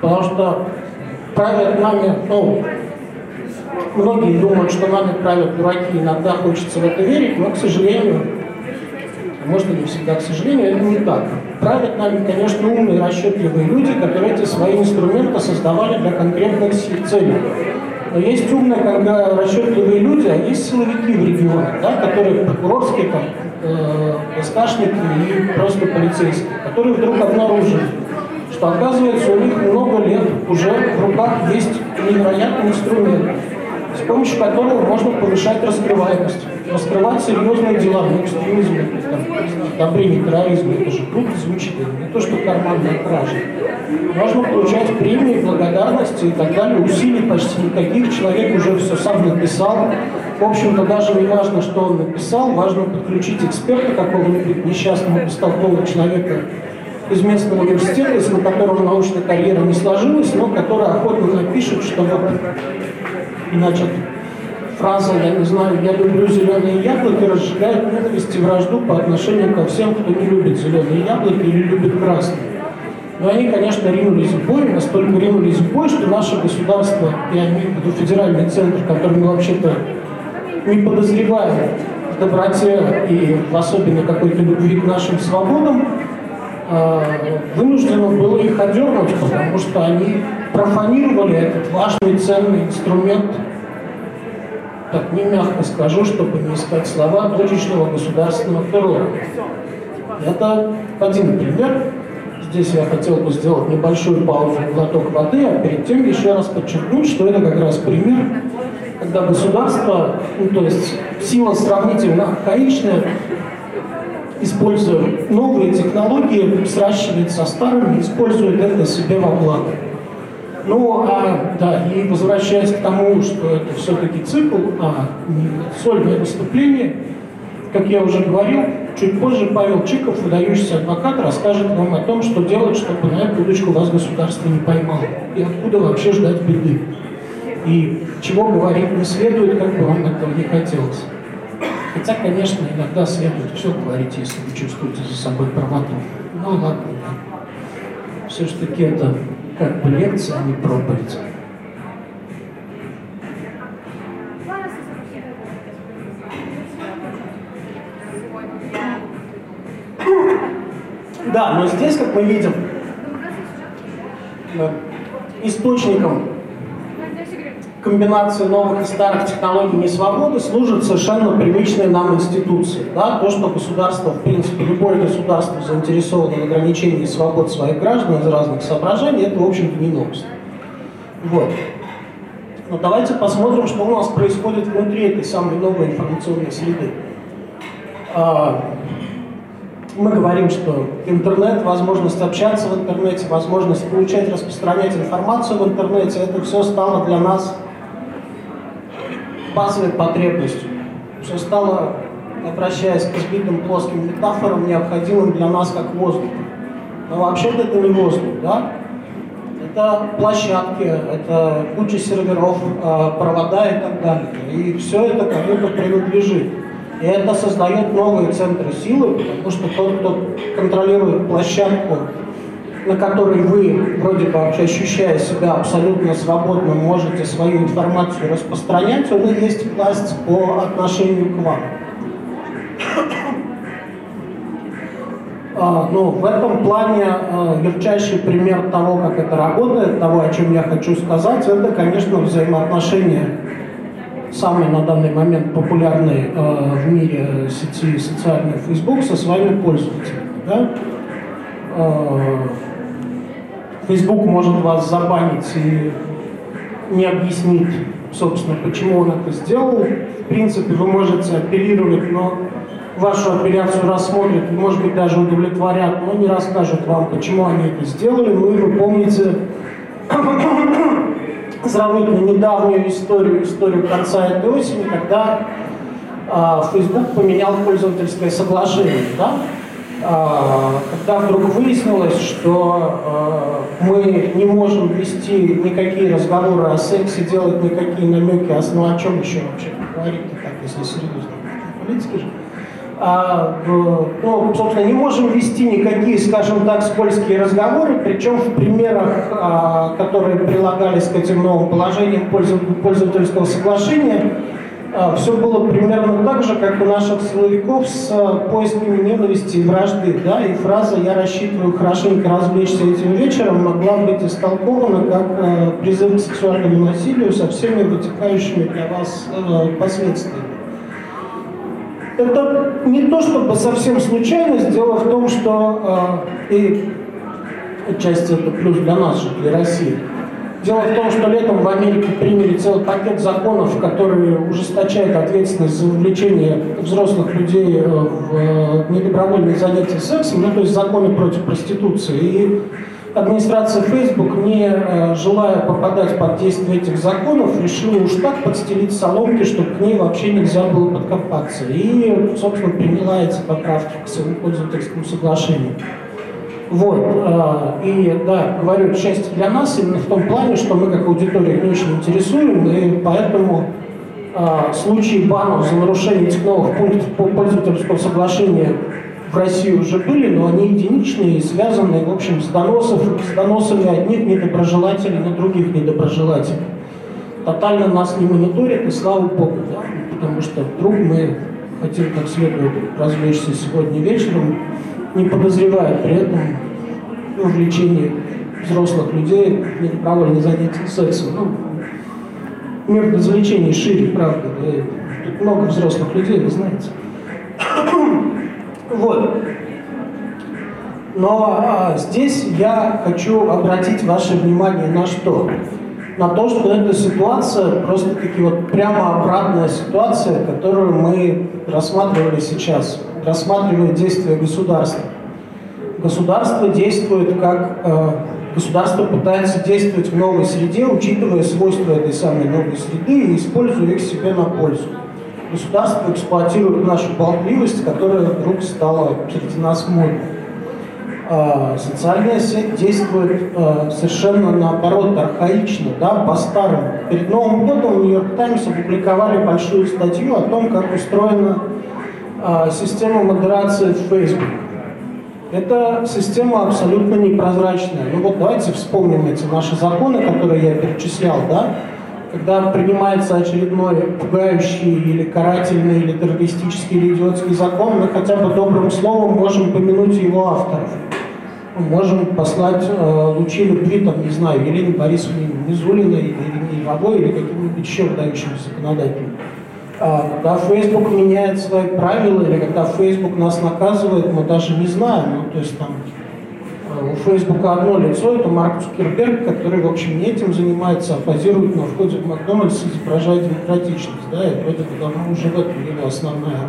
Потому что правят нами, ну, многие думают, что нами правят дураки, иногда хочется в это верить, но, к сожалению, может, не всегда, к сожалению, это не так. Правят нами, конечно, умные, расчетливые люди, которые эти свои инструменты создавали для конкретных целей. Но есть умные, когда расчетливые люди, а есть силовики в регионах, да, которые прокурорские, там, э, СКшники и просто полицейские, которые вдруг обнаружили, что оказывается у них много лет уже в руках есть невероятный инструмент, с помощью которого можно повышать раскрываемость, раскрывать серьезные дела, ну, экстремизм, там, одобрение терроризма, это же круто звучит, не то, что карманная кража. Можно получать премии, благодарности и так далее, усилий почти никаких, человек уже все сам написал. В общем-то, даже не важно, что он написал, важно подключить эксперта какого-нибудь несчастного, бестолкового человека, из местного университета, на которого научная карьера не сложилась, но который охотно напишет, что вот, значит, фраза, я не знаю, я люблю зеленые яблоки, разжигает ненависть и вражду по отношению ко всем, кто не любит зеленые яблоки или любит красные. Но они, конечно, ринулись в бой, настолько ринулись в бой, что наше государство, я имею в федеральный центр, который мы вообще-то не подозреваем в доброте и в особенной какой-то любви к нашим свободам, а, вынуждено было их одернуть, потому что они профанировали этот важный, ценный инструмент, так не мягко скажу, чтобы не искать слова точечного государственного террора. Это один пример. Здесь я хотел бы сделать небольшую паузу, глоток воды, а перед тем еще раз подчеркнуть, что это как раз пример, когда государство, ну, то есть сила сравнительно архаичная, используя новые технологии, сращивает со старыми, использует это себе во благо. Ну, а, да, и возвращаясь к тому, что это все-таки цикл, а не сольное выступление, как я уже говорил, чуть позже Павел Чиков, выдающийся адвокат, расскажет вам о том, что делать, чтобы на эту удочку вас государство не поймало, и откуда вообще ждать беды. И чего говорить не следует, как бы вам этого не хотелось. Хотя, конечно, иногда следует все говорить, если вы чувствуете за собой правоту. Ну ладно, да. Все-таки это как бы лекция, а не проповедь. Да, но здесь, как мы видим, источником комбинации новых и старых технологий несвободы служат совершенно привычные нам институции. Да? То, что государство, в принципе, любое государство заинтересовано в ограничении свобод своих граждан из разных соображений, это, в общем-то, не новость. Вот. Но давайте посмотрим, что у нас происходит внутри этой самой новой информационной среды. А, мы говорим, что интернет, возможность общаться в интернете, возможность получать, распространять информацию в интернете, это все стало для нас базовой потребностью. Все стало, обращаясь к избитым плоским метафорам, необходимым для нас как воздух. Но вообще-то это не воздух, да? Это площадки, это куча серверов, а, провода и так далее. И все это кому-то принадлежит. И это создает новые центры силы, потому что тот, кто контролирует площадку, на которой вы, вроде бы ощущая себя абсолютно свободно, можете свою информацию распространять, он и есть власть по отношению к вам. А, ну, в этом плане а, ярчайший пример того, как это работает, того, о чем я хочу сказать, это, конечно, взаимоотношения самой на данный момент популярной э, в мире сети социальной Facebook со своими пользователями. Да? Facebook может вас забанить и не объяснить, собственно, почему он это сделал. В принципе, вы можете апеллировать, но вашу апелляцию рассмотрят, может быть, даже удовлетворят, но не расскажут вам, почему они это сделали. Ну и вы помните сравнительно недавнюю историю, историю конца этой осени, когда а, Facebook поменял пользовательское соглашение, да? А, когда вдруг выяснилось, что а, мы не можем вести никакие разговоры о сексе, делать никакие намеки, а ну, о чем еще вообще говорить так, если серьезно, политики же, а, ну, собственно, не можем вести никакие, скажем так, скользкие разговоры, причем в примерах, а, которые прилагались к этим новым положениям пользовательского соглашения, все было примерно так же, как у наших силовиков с поисками ненависти и вражды. Да? И фраза «я рассчитываю хорошенько развлечься этим вечером» могла быть истолкована как призыв к сексуальному насилию со всеми вытекающими для вас последствиями. Это не то чтобы совсем случайность, дело в том, что и отчасти это плюс для нас для России. Дело в том, что летом в Америке приняли целый пакет законов, которые ужесточают ответственность за вовлечение взрослых людей э, в э, недобровольные занятия сексом, ну то есть законы против проституции. И администрация Facebook, не э, желая попадать под действие этих законов, решила уж так подстелить соломки, чтобы к ней вообще нельзя было подкопаться. И, собственно, приняла эти поправки к своему пользовательскому соглашению. Вот. Э, и да, говорю, счастье для нас именно в том плане, что мы как аудитория не очень интересуем, и поэтому э, случаи банов за нарушение этих новых пунктов по пользовательского соглашения в России уже были, но они единичные и связаны, в общем, с, доносов, с доносами одних недоброжелателей на других недоброжелателей. Тотально нас не мониторят, и слава богу, да? потому что вдруг мы хотим как следует развлечься сегодня вечером, не подозревая при этом увлечение взрослых людей недобровольно занятием сексом. Ну, мир развлечений шире, правда. Да? Тут много взрослых людей, вы знаете. Вот. Но а, здесь я хочу обратить ваше внимание на что? На то, что эта ситуация просто-таки вот прямо обратная ситуация, которую мы рассматривали сейчас, рассматривает действия государства. Государство действует как... Э, государство пытается действовать в новой среде, учитывая свойства этой самой новой среды и используя их себе на пользу государство эксплуатирует нашу болтливость, которая вдруг стала среди нас модной. А, социальная сеть действует а, совершенно наоборот, архаично, да, по-старому. Перед Новым годом в Нью-Йорк Таймс опубликовали большую статью о том, как устроена система модерации в Facebook. Это система абсолютно непрозрачная. Ну вот давайте вспомним эти наши законы, которые я перечислял, да, когда принимается очередной пугающий или карательный, или террористический, или идиотский закон, мы хотя бы добрым словом можем помянуть его авторов. Мы можем послать э, лучи любви, там, не знаю, Елене Борисовне Мизулиной, или Ивовой, или каким-нибудь еще выдающимся законодателям. А, когда Facebook меняет свои правила, или когда Facebook нас наказывает, мы даже не знаем. Ну, то есть там у Фейсбука одно лицо, это Марк Цукерберг, который, в общем, не этим занимается, а позирует на входе в Макдональдс, изображая демократичность, да, и вроде бы давно уже в этом его основная.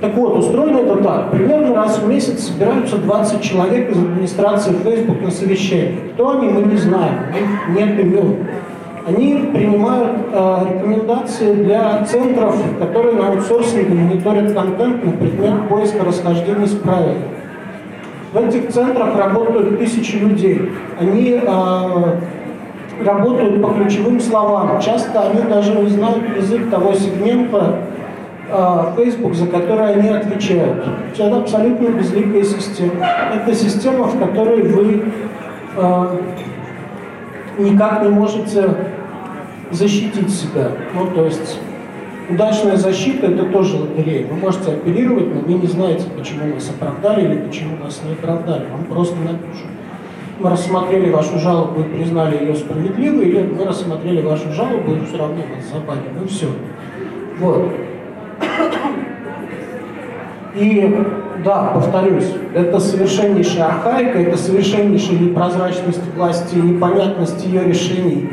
Так вот, устроено это так. Примерно раз в месяц собираются 20 человек из администрации Facebook на совещание. Кто они, мы не знаем, у них нет имен. Они принимают э, рекомендации для центров, которые на аутсорсинге мониторят контент на предмет поиска расхождений с правилами. В этих центрах работают тысячи людей. Они э, работают по ключевым словам. Часто они даже не знают язык того сегмента э, Facebook, за который они отвечают. Это абсолютно безликая система. Это система, в которой вы э, никак не можете защитить себя. Ну, то есть Удачная защита – это тоже лотерея. Вы можете оперировать, но вы не знаете, почему вас оправдали или почему вас не оправдали. Вам просто напишут. Мы рассмотрели вашу жалобу и признали ее справедливой, или мы рассмотрели вашу жалобу и все равно вас забанили. Ну все. Вот. И да, повторюсь, это совершеннейшая архаика, это совершеннейшая непрозрачность власти, непонятность ее решений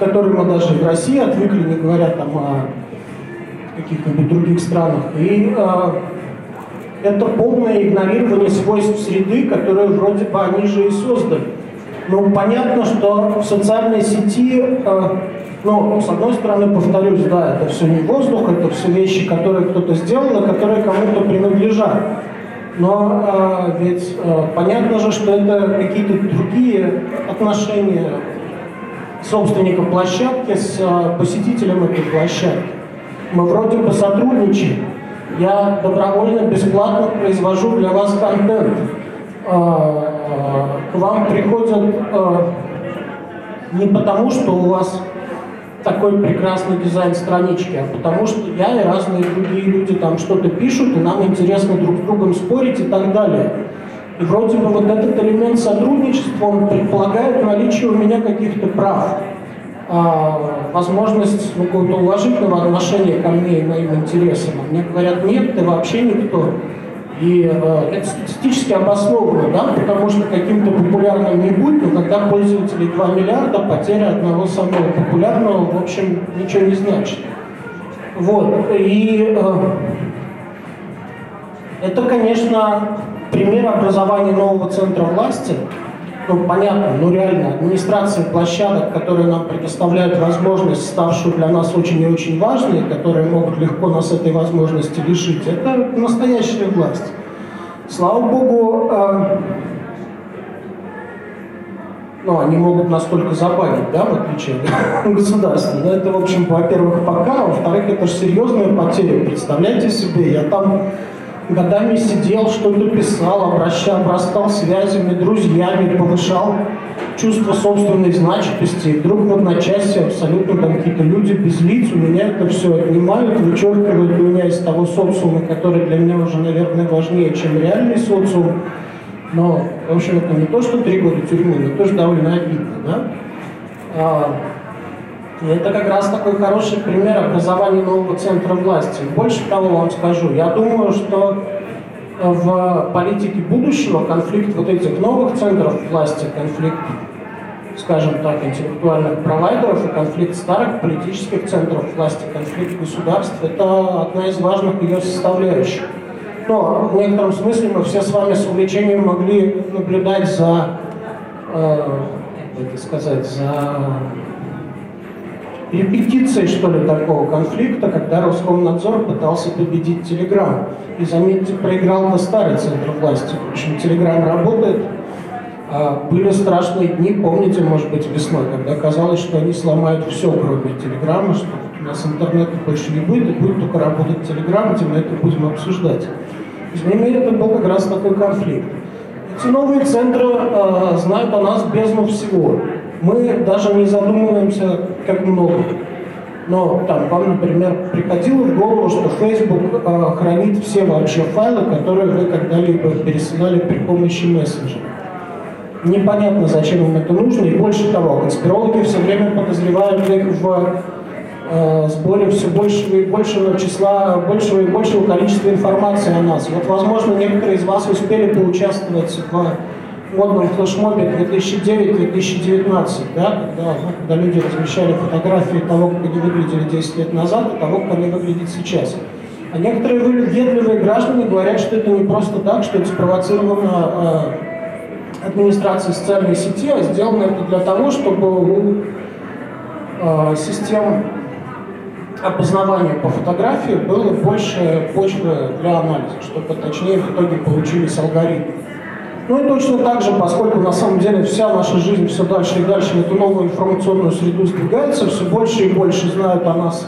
которой мы даже в России отвыкли, не говоря там о каких-нибудь других странах. И э, это полное игнорирование свойств среды, которые вроде бы они же и создали. Но понятно, что в социальной сети э, Но, с одной стороны, повторюсь, да, это все не воздух, это все вещи, которые кто-то сделал, и которые кому-то принадлежат. Но э, ведь э, понятно же, что это какие-то другие отношения собственника площадки с э, посетителем этой площадки. Мы вроде бы сотрудничаем. Я добровольно, бесплатно произвожу для вас контент. Э, к вам приходят э, не потому, что у вас такой прекрасный дизайн странички, а потому что я и разные другие люди там что-то пишут, и нам интересно друг с другом спорить и так далее. И вроде бы вот этот элемент сотрудничества, он предполагает наличие у меня каких-то прав, а, возможность ну, какого-то уважительного отношения ко мне и моим интересам. Мне говорят, нет, ты вообще никто. И э, это статистически обосновано, да, потому что каким-то популярным не будет, но когда пользователей 2 миллиарда, потеря одного самого популярного, в общем, ничего не значит. Вот. И э, это, конечно, пример образования нового центра власти. Ну, понятно, ну реально, администрация площадок, которые нам предоставляют возможность, ставшую для нас очень и очень важной, которые могут легко нас этой возможности лишить, это настоящая власть. Слава богу, э, ну, они могут нас только забанить, да, в отличие от государства. Но это, в общем, во-первых, пока, во-вторых, это же серьезная потеря. Представляете себе, я там годами сидел, что-то писал, обращал, обрастал связями, друзьями, повышал чувство собственной значимости. И вдруг в одночасье абсолютно там какие-то люди без лиц у меня это все отнимают, вычеркивают меня из того социума, который для меня уже, наверное, важнее, чем реальный социум. Но, в общем, это не то, что три года тюрьмы, но тоже довольно обидно, да? А, это как раз такой хороший пример образования нового центра власти. Больше того вам скажу, я думаю, что в политике будущего конфликт вот этих новых центров власти, конфликт, скажем так, интеллектуальных провайдеров и конфликт старых политических центров власти, конфликт государств, это одна из важных ее составляющих. Но в некотором смысле мы все с вами с увлечением могли наблюдать за, э, как сказать, за репетицией, что ли, такого конфликта, когда Роскомнадзор пытался победить Телеграм. И, заметьте, проиграл на старый центр власти. В общем, Телеграм работает. А были страшные дни, помните, может быть, весной, когда казалось, что они сломают все, кроме Телеграма, что у нас интернета больше не будет, и будет только работать Телеграм, где мы это будем обсуждать. С ними это был как раз такой конфликт. Эти новые центры э, знают о нас бездну всего мы даже не задумываемся, как много. Но там вам, например, приходило в голову, что Facebook э, хранит все вообще файлы, которые вы когда-либо пересылали при помощи мессенджера. Непонятно, зачем им это нужно, и больше того, конспирологи все время подозревают их в э, сборе все большего и большего числа, большего и большего количества информации о нас. Вот, возможно, некоторые из вас успели поучаствовать в модном флешмобе 2009-2019, да, когда, ну, когда люди размещали фотографии того, как они выглядели 10 лет назад, и того, как они выглядят сейчас. А некоторые въедливые граждане говорят, что это не просто так, что это спровоцировано э, администрацией социальной сети, а сделано это для того, чтобы у э, систем опознавания по фотографии было больше почвы для анализа, чтобы точнее в итоге получились алгоритмы. Ну и точно так же, поскольку на самом деле вся наша жизнь все дальше и дальше в эту новую информационную среду сдвигается, все больше и больше знают о нас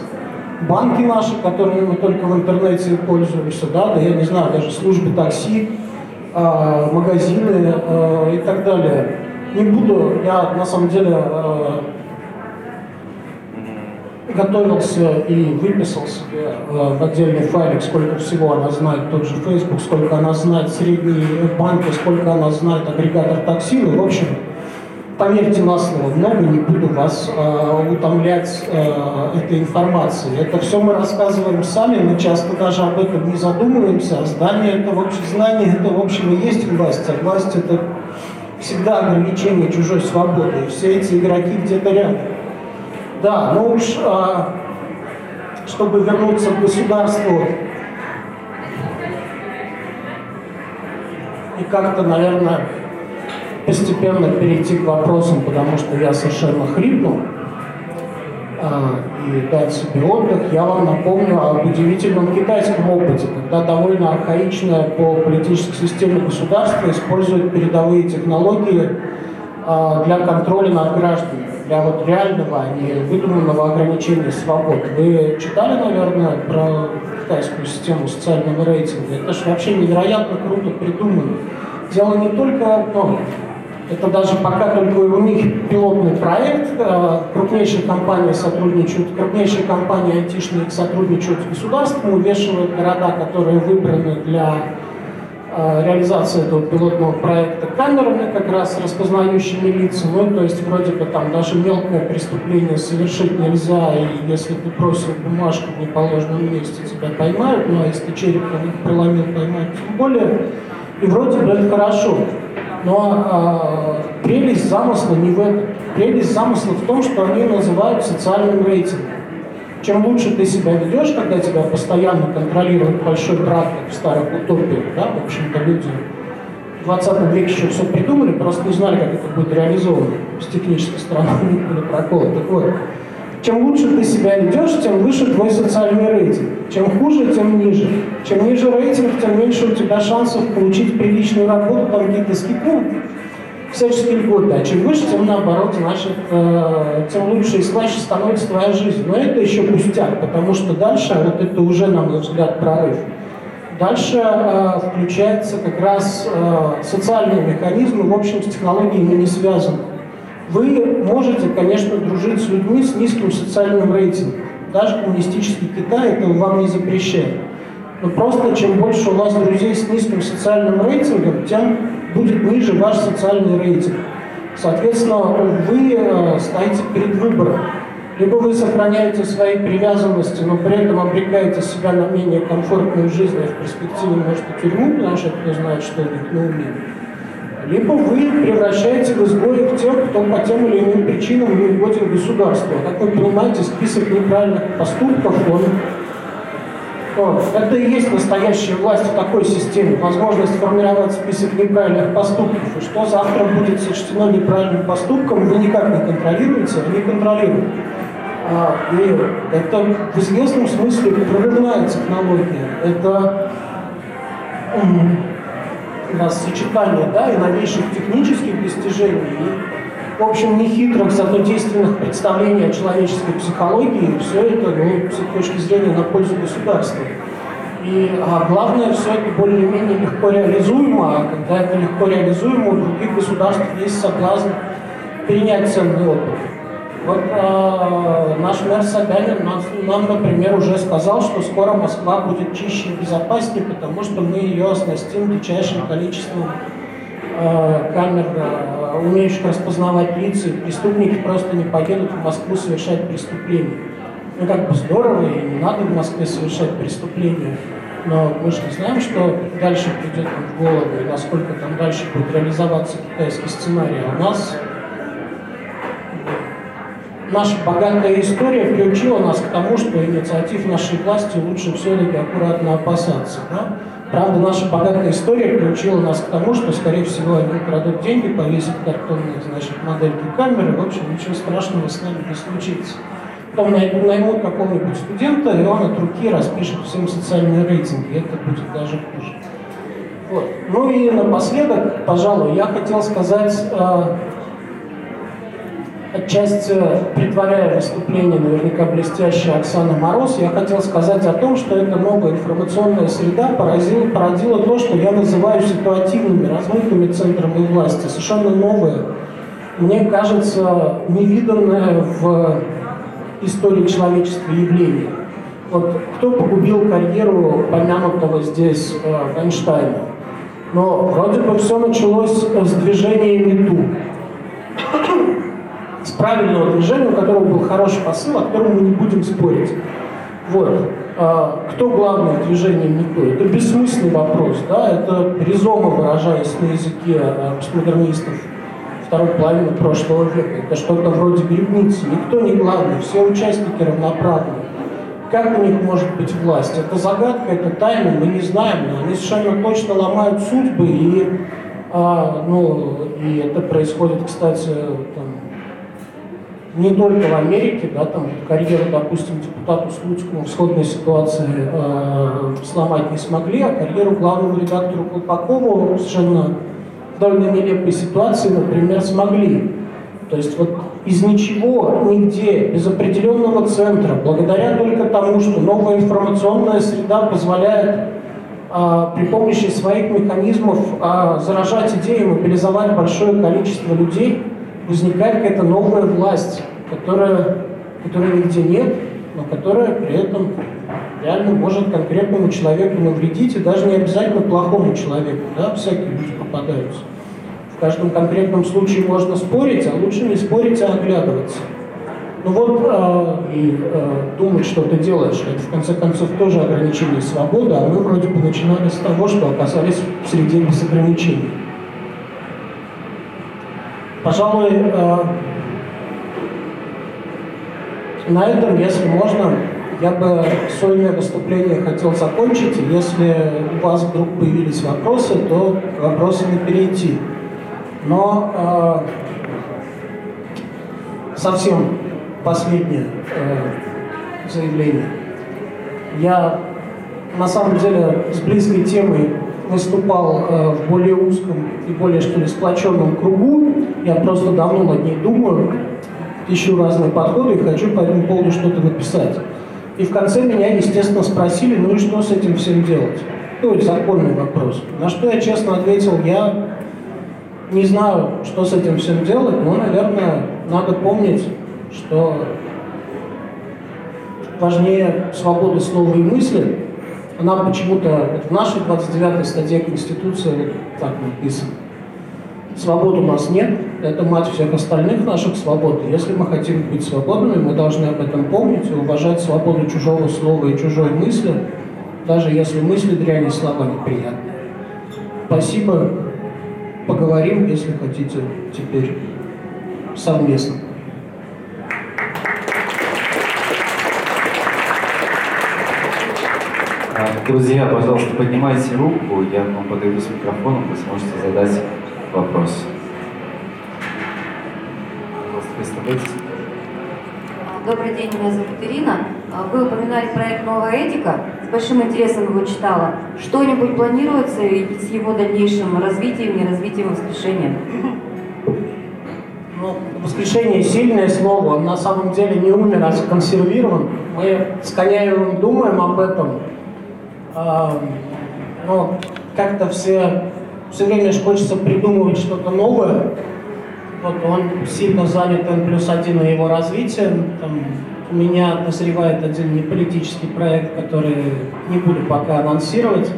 банки наши, которыми мы только в интернете пользуемся, да, да я не знаю, даже службы такси, э, магазины э, и так далее. Не буду, я на самом деле э, готовился и выписал себе э, в отдельный файлик, сколько всего она знает, тот же Facebook, сколько она знает средние банки, сколько она знает агрегатор такси. Ну, в общем, поверьте на слово, много не буду вас э, утомлять э, этой информацией. Это все мы рассказываем сами, мы часто даже об этом не задумываемся, а знание это, в общем, знание это, в общем, и есть власть, а власть это всегда ограничение чужой свободы, и все эти игроки где-то рядом. Да, ну уж, а, чтобы вернуться к государству и как-то, наверное, постепенно перейти к вопросам, потому что я совершенно хрипнул. и дать себе отдых, я вам напомню об удивительном китайском опыте, когда довольно архаичное по политической системе государства использует передовые технологии а, для контроля над гражданами, для вот реального, а не выдуманного ограничения свобод. Вы читали, наверное, про китайскую систему социального рейтинга? Это же вообще невероятно круто придумано. Дело не только, ну, это даже пока только у них пилотный проект. Э, крупнейшие компании сотрудничают, крупнейшие компании айтишные сотрудничают с государством, увешивают города, которые выбраны для э, реализации этого пилотного проекта камерами, как раз распознающими лица. Ну, то есть вроде бы там даже мелкое преступление совершить нельзя, и если ты бросил бумажку в неположенном месте, тебя поймают, ну а если ты череп проломил, поймают тем более. И вроде бы это хорошо. Но э, прелесть замысла не в этом. Прелесть замысла в том, что они называют социальным рейтингом. Чем лучше ты себя ведешь, когда тебя постоянно контролирует большой брат, как в старых утопиях, да, в общем-то, люди в 20 веке еще все придумали, просто не знали, как это будет реализовано с технической стороны, были проколы. Так вот, чем лучше ты себя ведешь, тем выше твой социальный рейтинг. Чем хуже, тем ниже. Чем ниже рейтинг, тем меньше у тебя шансов получить приличную работу, там какие-то скидку, всяческие льготы. А чем выше, тем наоборот, значит, э, тем лучше и слаще становится твоя жизнь. Но это еще пустяк, потому что дальше, вот это уже, на мой взгляд, прорыв. Дальше э, включается как раз э, социальные механизмы, в общем, с технологиями не связаны. Вы можете, конечно, дружить с людьми с низким социальным рейтингом. Даже коммунистический Китай этого вам не запрещает. Но просто чем больше у вас друзей с низким социальным рейтингом, тем будет ниже ваш социальный рейтинг. Соответственно, вы э, стоите перед выбором. Либо вы сохраняете свои привязанности, но при этом обрекаете себя на менее комфортную жизнь, а в перспективе, может, и тюрьму, потому что кто знает, что у них на уме либо вы превращаете в изгоев тех, кто по тем или иным причинам не угоден государству. Как вы понимаете, список неправильных поступков, он это и есть настоящая власть в такой системе, возможность формировать список неправильных поступков. И что завтра будет сочтено неправильным поступком, вы никак не контролируете, они контролируют. А, и это в известном смысле прорывная технология. Это у нас сочетание да, и новейших технических достижений, в общем, не хитрых, зато действенных представлений о человеческой психологии, все это, ну, с точки зрения на пользу государства. И а главное, все это более-менее легко реализуемо, а когда это легко реализуемо, у других государств есть соблазн перенять ценный опыт. Вот э, наш мэр Собянин нам, нам, например, уже сказал, что скоро Москва будет чище и безопаснее, потому что мы ее оснастим дичайшим количеством камер, э, умеющих распознавать лица, преступники просто не поедут в Москву совершать преступления. Ну, как бы здорово, и не надо в Москве совершать преступления, но мы же не знаем, что дальше придет нам в голову, и насколько там дальше будет реализоваться китайский сценарий. А у нас наша богатая история приучила нас к тому, что инициатив нашей власти лучше все-таки аккуратно опасаться. Да? Правда, наша богатая история приучила нас к тому, что, скорее всего, они украдут деньги, повесят картонные, значит, модельки камеры, в общем, ничего страшного с нами не случится. Потом наймут какого-нибудь студента, и он от руки распишет всем социальные рейтинги, это будет даже хуже. Вот. Ну и напоследок, пожалуй, я хотел сказать э, отчасти предваряя выступление наверняка блестящей Оксаны Мороз, я хотел сказать о том, что эта новая информационная среда поразила, породила то, что я называю ситуативными, размытыми центрами власти. Совершенно новое, мне кажется, невиданное в истории человечества явление. Вот кто погубил карьеру помянутого здесь э, Эйнштейна? Но вроде бы все началось с движения МИТУ с правильного движения, у которого был хороший посыл, о котором мы не будем спорить. Вот. А, кто главное в движении МИТО? Это бессмысленный вопрос, да, это резомо выражаясь на языке а, постмодернистов второй половины прошлого века. Это что-то вроде грибницы. Никто не главный, все участники равноправны. Как у них может быть власть? Это загадка, это тайна, мы не знаем, но они совершенно точно ломают судьбы, и, а, ну, и это происходит, кстати, там, не только в Америке, да, там карьеру, допустим, депутату Слуцкому в сходной ситуации э, сломать не смогли, а карьеру главному редактору Колпакову совершенно довольно нелепой ситуации, например, смогли. То есть вот из ничего, нигде, без определенного центра, благодаря только тому, что новая информационная среда позволяет а, при помощи своих механизмов а, заражать идеи, мобилизовать большое количество людей, возникает какая-то новая власть, которая, которой нигде нет, но которая при этом реально может конкретному человеку навредить, и даже не обязательно плохому человеку, да, всякие люди попадаются. В каждом конкретном случае можно спорить, а лучше не спорить, а оглядываться. Ну вот э, и э, думать, что ты делаешь, это в конце концов тоже ограничение свободы, а мы вроде бы начинали с того, что оказались в среде без ограничений. Пожалуй, э, на этом, если можно, я бы сольное выступление хотел закончить, если у вас вдруг появились вопросы, то к вопросам перейти. Но э, совсем последнее э, заявление. Я на самом деле с близкой темой выступал э, в более узком и более, что ли, сплоченном кругу. Я просто давно над ней думаю, ищу разные подходы и хочу по этому поводу что-то написать. И в конце меня, естественно, спросили, ну и что с этим всем делать? То есть законный вопрос. На что я честно ответил, я не знаю, что с этим всем делать, но, наверное, надо помнить, что важнее свободы слова и мысли. Она почему-то в нашей 29 статье Конституции так написана. Свобод у нас нет, это мать всех остальных наших свобод. Если мы хотим быть свободными, мы должны об этом помнить и уважать свободу чужого слова и чужой мысли, даже если мысли дряни, слова неприятные. Спасибо. Поговорим, если хотите, теперь совместно. Друзья, пожалуйста, поднимайте руку, я вам подойду с микрофоном, вы сможете задать вопрос. Пожалуйста, представляйтесь. Добрый день, меня зовут Ирина. Вы упоминали проект «Новая этика». С большим интересом его читала. Что-нибудь планируется с его дальнейшим развитием, неразвитием, воскрешением? Ну, воскрешение сильное слово, он на самом деле не умер, а законсервирован. Мы с Коняевым думаем об этом, но как-то все, все время хочется придумывать что-то новое. Вот он сильно занят N плюс один на его развитием. Там, у меня назревает один неполитический проект, который не буду пока анонсировать.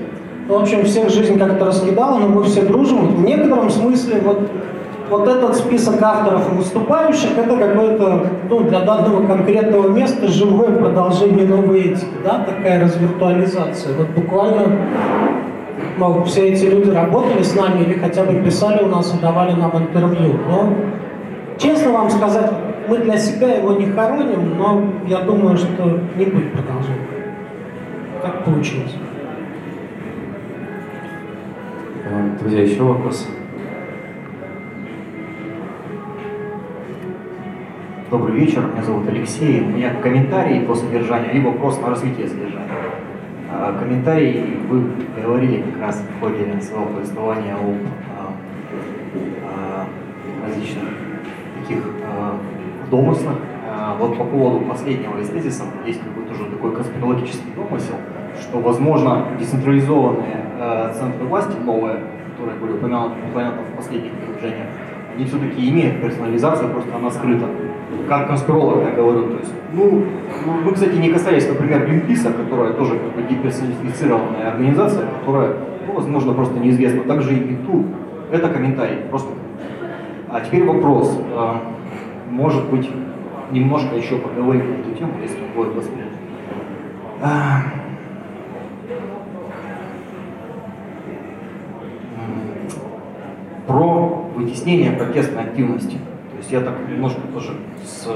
Ну, в общем, всех жизнь как-то раскидала, но мы все дружим. В некотором смысле вот вот этот список авторов и выступающих, это какое-то, ну, для данного конкретного места живое продолжение новой этики, да, такая развиртуализация. Вот буквально ну, все эти люди работали с нами или хотя бы писали у нас и давали нам интервью. Но, честно вам сказать, мы для себя его не хороним, но я думаю, что не будет продолжения. Так получилось. Друзья, еще вопросы? Добрый вечер, меня зовут Алексей. У меня комментарий по содержанию и вопрос на развитие содержания. А, комментарий вы говорили как раз в ходе своего повествования о, о, о различных таких домыслах. А, вот по поводу последнего из тезисов есть какой-то уже такой конспирологический домысел, что, возможно, децентрализованные центры власти, новые, которые были упомянуты в последних предложениях, они все-таки имеют персонализацию, просто она скрыта как конспиролог я говорю, то есть, ну, мы, кстати, не касались, например, Гринписа, которая тоже как бы деперсонифицированная организация, которая, ну, возможно, просто неизвестна. Также и тут это комментарий, просто. А теперь вопрос, а, может быть, немножко еще поговорим на эту тему, если будет возможно. Про вытеснение протестной активности есть я так немножко тоже с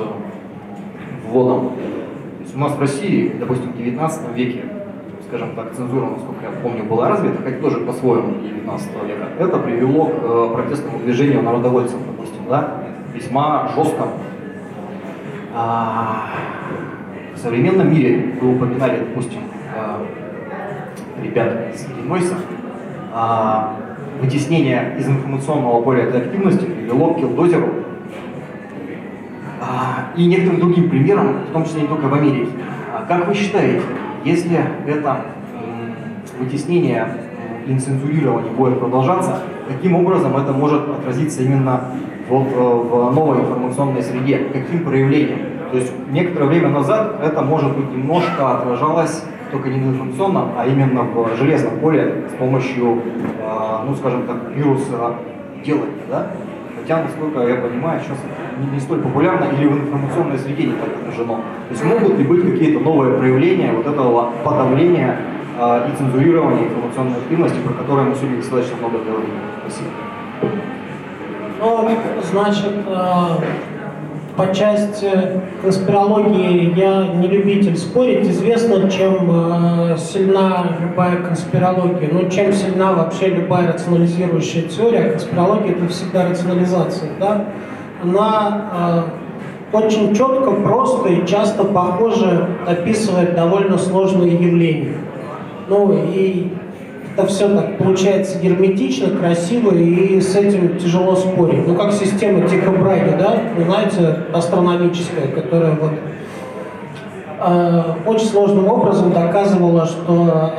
вводом. То есть у нас в России, допустим, в 19 веке, скажем так, цензура, насколько я помню, была развита, хоть тоже по-своему 19 века. Это привело к э, протестному движению народовольцев, допустим, да, весьма жестко. А, в современном мире, вы упоминали, допустим, а, ребят из Illinois, а, вытеснение из информационного поля этой активности привело к килдозеру а, и некоторым другим примерам, в том числе не только в Америке. А как вы считаете, если это вытеснение и цензурирование будет продолжаться, каким образом это может отразиться именно вот э, в новой информационной среде, каким проявлением? То есть некоторое время назад это, может быть, немножко отражалось только не информационном, а именно в железном поле с помощью, э, ну, скажем так, вируса делания, да? Хотя, насколько я понимаю, сейчас не, не столь популярно или в информационной среде не так отражено. То есть могут ли быть какие-то новые проявления вот этого подавления э, и цензурирования информационной активности, про которые мы сегодня достаточно много говорили? Спасибо. Ну, значит, э, по части конспирологии я не любитель спорить. Известно, чем э, сильна любая конспирология. Ну, чем сильна вообще любая рационализирующая теория. Конспирология это всегда рационализация, да? Она э, очень четко, просто и часто похоже описывает довольно сложные явления. Ну и это все так получается герметично, красиво, и с этим тяжело спорить. Ну, как система Тихо Браги, да, вы знаете, астрономическая, которая вот э, очень сложным образом доказывала, что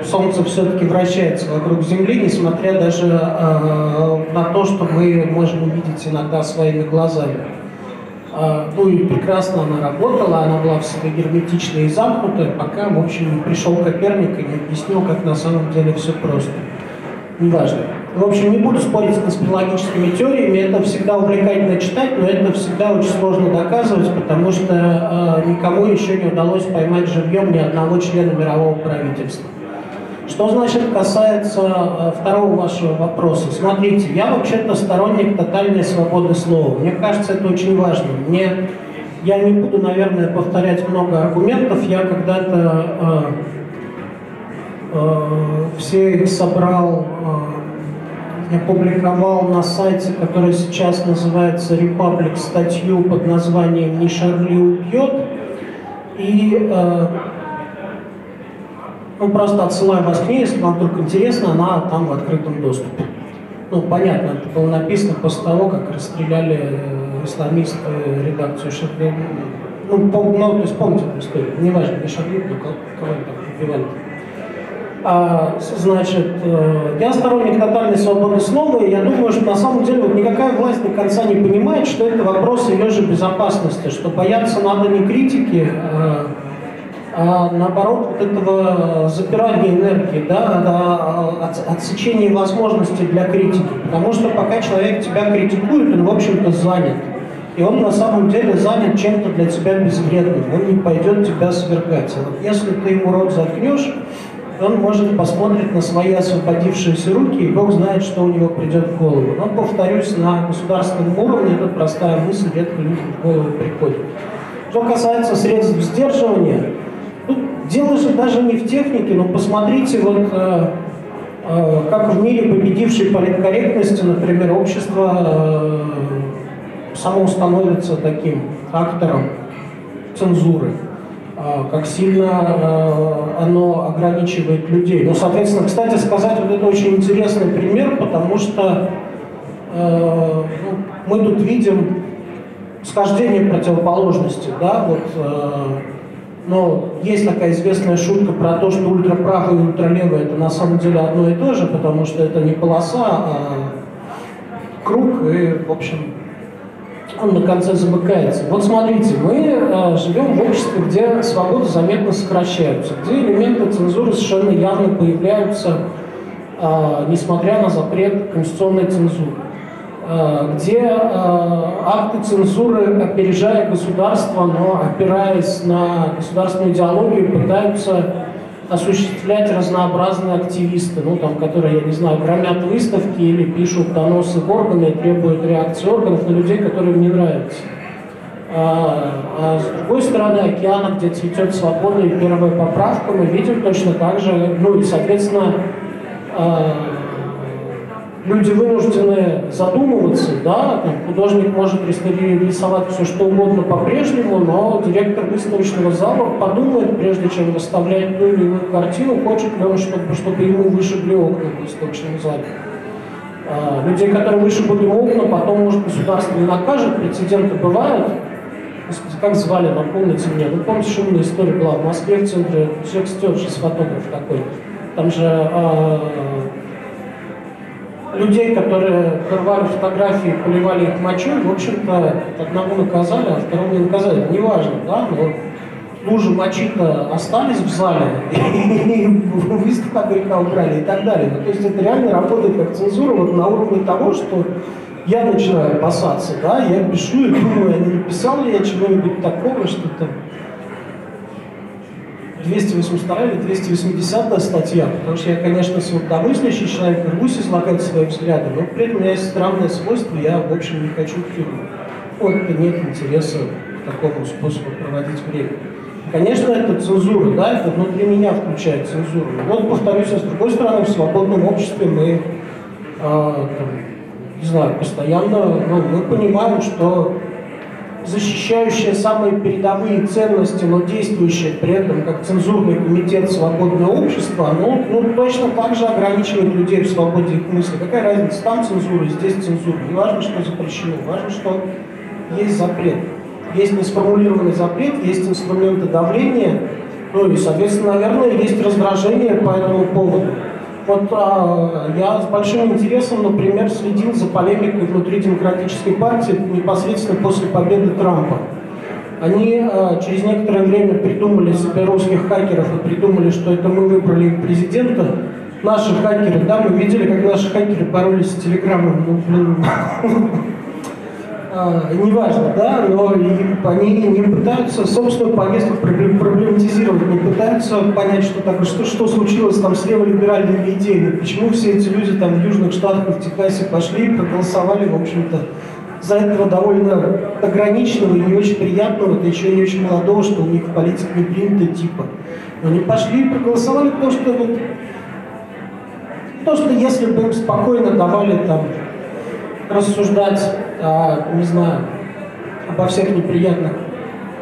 э, Солнце все-таки вращается вокруг Земли, несмотря даже э, на то, что мы можем увидеть иногда своими глазами. А, ну и прекрасно она работала, она была всегда герметичная и замкнутая, пока, в общем, пришел Коперник и не объяснил, как на самом деле все просто. Неважно. В общем, не буду спорить с конспирологическими теориями, это всегда увлекательно читать, но это всегда очень сложно доказывать, потому что э, никому еще не удалось поймать живьем ни одного члена мирового правительства. Что значит касается э, второго вашего вопроса? Смотрите, я вообще-то сторонник тотальной свободы слова. Мне кажется, это очень важно. Мне, я не буду, наверное, повторять много аргументов. Я когда-то э, э, все их собрал, э, опубликовал на сайте, который сейчас называется Republic, статью под названием «Не Шарли убьет». И э, ну, просто отсылаю вас к ней, если вам вдруг интересно, она там в открытом доступе. Ну, понятно, это было написано после того, как расстреляли э, исламисты редакцию Шарли. Ну, пом, ну, то есть помните эту историю, неважно, не Шарли, но кого-нибудь там убивали. А, значит, э, я сторонник тотальной свободы слова, и я думаю, что на самом деле вот никакая власть до конца не понимает, что это вопрос ее же безопасности, что бояться надо не критики, а а наоборот вот этого запирания энергии, да, отсечения возможностей для критики. Потому что пока человек тебя критикует, он, в общем-то, занят. И он на самом деле занят чем-то для тебя безвредным. Он не пойдет тебя свергать. А вот если ты ему рот заткнешь, он может посмотреть на свои освободившиеся руки, и Бог знает, что у него придет в голову. Но, повторюсь, на государственном уровне эта простая мысль редко людям в голову приходит. Что касается средств сдерживания, Дело же даже не в технике, но посмотрите, вот э, э, как в мире победившей политкорректности, например, общество э, само становится таким актором цензуры, э, как сильно э, оно ограничивает людей. Ну, соответственно, кстати сказать, вот это очень интересный пример, потому что э, ну, мы тут видим схождение противоположности, да, вот э, но есть такая известная шутка про то, что ультраправый и ультралевый это на самом деле одно и то же, потому что это не полоса, а круг, и, в общем, он на конце замыкается. Вот смотрите, мы э, живем в обществе, где свободы заметно сокращаются, где элементы цензуры совершенно явно появляются, э, несмотря на запрет конституционной цензуры. Э, где э, акты цензуры, опережая государство, но опираясь на государственную идеологию, пытаются осуществлять разнообразные активисты, ну, там, которые, я не знаю, громят выставки или пишут доносы в органы и требуют реакции органов на людей, которые им не нравятся. А, а с другой стороны океана, где цветет свобода и первая поправка, мы видим точно так же, ну и, соответственно, а, люди вынуждены задумываться, да, там, художник может рисовать все что угодно по-прежнему, но директор выставочного зала подумает, прежде чем выставлять ту или иную картину, хочет ли он, чтобы, чтобы ему вышибли окна в выставочном зале. А, людей, которые вышибли окна, потом, может, государство не накажет, прецеденты бывают. Господи, как звали, напомните мне. Вы помните, шумная история была в Москве, в центре, человек Стершис, фотограф такой. Там же а, людей, которые рвали фотографии, поливали их мочой, в общем-то, одного наказали, а второго не наказали. Неважно, да, но лужи мочи-то остались в зале, и выставку от греха убрали и так далее. Ну, то есть это реально работает как цензура вот на уровне того, что я начинаю опасаться, да, я пишу и думаю, а не написал ли я чего-нибудь такого, что там 282 или 280 статья, потому что я, конечно, свободомыслящий человек, рвусь излагать свои взгляды, но при этом у меня есть странное свойство, я, в общем, не хочу в тюрьму. Вот нет интереса к такому способу проводить время. Конечно, это цензура, да, это внутри меня включает цензуру. Вот, повторюсь, а с другой стороны, в свободном обществе мы, э, там, не знаю, постоянно, ну, мы понимаем, что защищающая самые передовые ценности, но действующая при этом как цензурный комитет свободного общества, оно ну, точно так же ограничивает людей в свободе их мысли. Какая разница, там цензура, здесь цензура. Не важно, что запрещено, важно, что есть запрет. Есть несформулированный запрет, есть инструменты давления, ну и, соответственно, наверное, есть раздражение по этому поводу. Вот а, я с большим интересом, например, следил за полемикой внутри демократической партии непосредственно после победы Трампа. Они а, через некоторое время придумали себе русских хакеров и придумали, что это мы выбрали президента. Наши хакеры, да, мы видели, как наши хакеры боролись с телеграммом. Ну, блин, неважно, да, но они не пытаются собственную повестку проблематизировать, не пытаются понять, что, так, что, что случилось там с леволиберальными идеями, почему все эти люди там в Южных Штатах в Техасе пошли и проголосовали, в общем-то, за этого довольно ограниченного и не очень приятного, да еще и не очень молодого, что у них в политике не принято типа. Но они пошли и проголосовали, потому что вот, то, что если бы им спокойно давали там рассуждать, а, не знаю, обо всех неприятных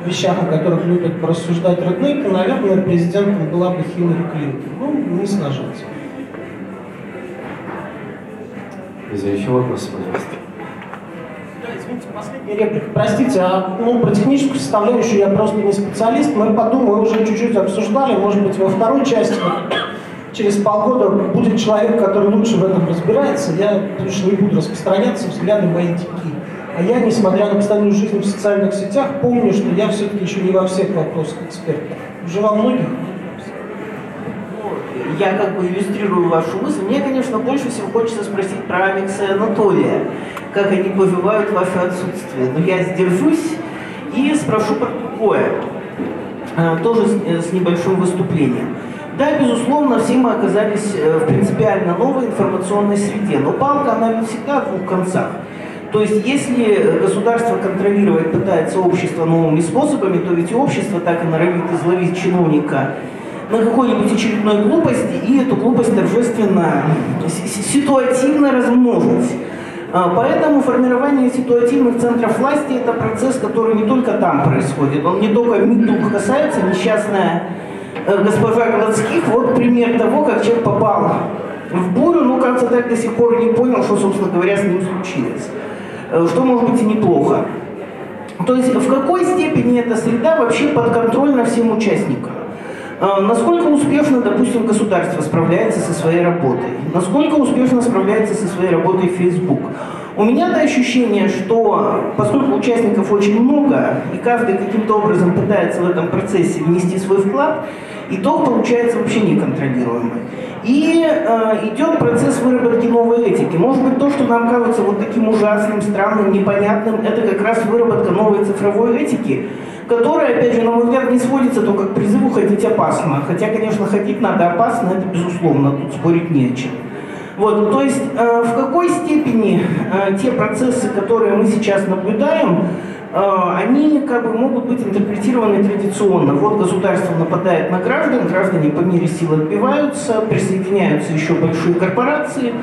вещах, о которых любят порассуждать родные, то, наверное, президентом была бы Хиллари Клинтон. Ну, не сложится. Лиза, еще вопрос, пожалуйста. Да, извините, последняя реплика. Простите, а ну, про техническую составляющую я просто не специалист. Мы подумали, уже чуть-чуть обсуждали, может быть, во второй части через полгода будет человек, который лучше в этом разбирается, я больше не буду распространяться, взгляды мои дикие. А я, несмотря на постоянную жизнь в социальных сетях, помню, что я все-таки еще не во всех вопросах эксперт. Уже во многих. Я как бы иллюстрирую вашу мысль. Мне, конечно, больше всего хочется спросить про Алекса и Анатолия, как они поживают ваше отсутствие. Но я сдержусь и спрошу про другое, а, тоже с небольшим выступлением. Да, безусловно, все мы оказались э, в принципиально новой информационной среде, но палка, она не всегда в двух концах. То есть, если государство контролировать пытается общество новыми способами, то ведь и общество так и норовит изловить чиновника на какой-нибудь очередной глупости и эту глупость торжественно, ситуативно размножить. А, поэтому формирование ситуативных центров власти – это процесс, который не только там происходит, он не только МИДУ касается, несчастная госпожа Городских, вот пример того, как человек попал в бурю, ну, кажется, так до сих пор не понял, что, собственно говоря, с ним случилось. Э, что может быть и неплохо. То есть в какой степени эта среда вообще подконтрольна всем участникам? Э, насколько успешно, допустим, государство справляется со своей работой? Насколько успешно справляется со своей работой Facebook? У меня-то ощущение, что поскольку участников очень много, и каждый каким-то образом пытается в этом процессе внести свой вклад, итог получается вообще неконтролируемый. И э, идет процесс выработки новой этики. Может быть, то, что нам кажется вот таким ужасным, странным, непонятным, это как раз выработка новой цифровой этики, которая, опять же, на мой взгляд, не сводится только к призыву ходить опасно. Хотя, конечно, ходить надо опасно, это безусловно, тут спорить не о чем. Вот, то есть э, в какой степени э, те процессы, которые мы сейчас наблюдаем, они как бы могут быть интерпретированы традиционно. Вот государство нападает на граждан, граждане по мере сил отбиваются, присоединяются еще большие корпорации,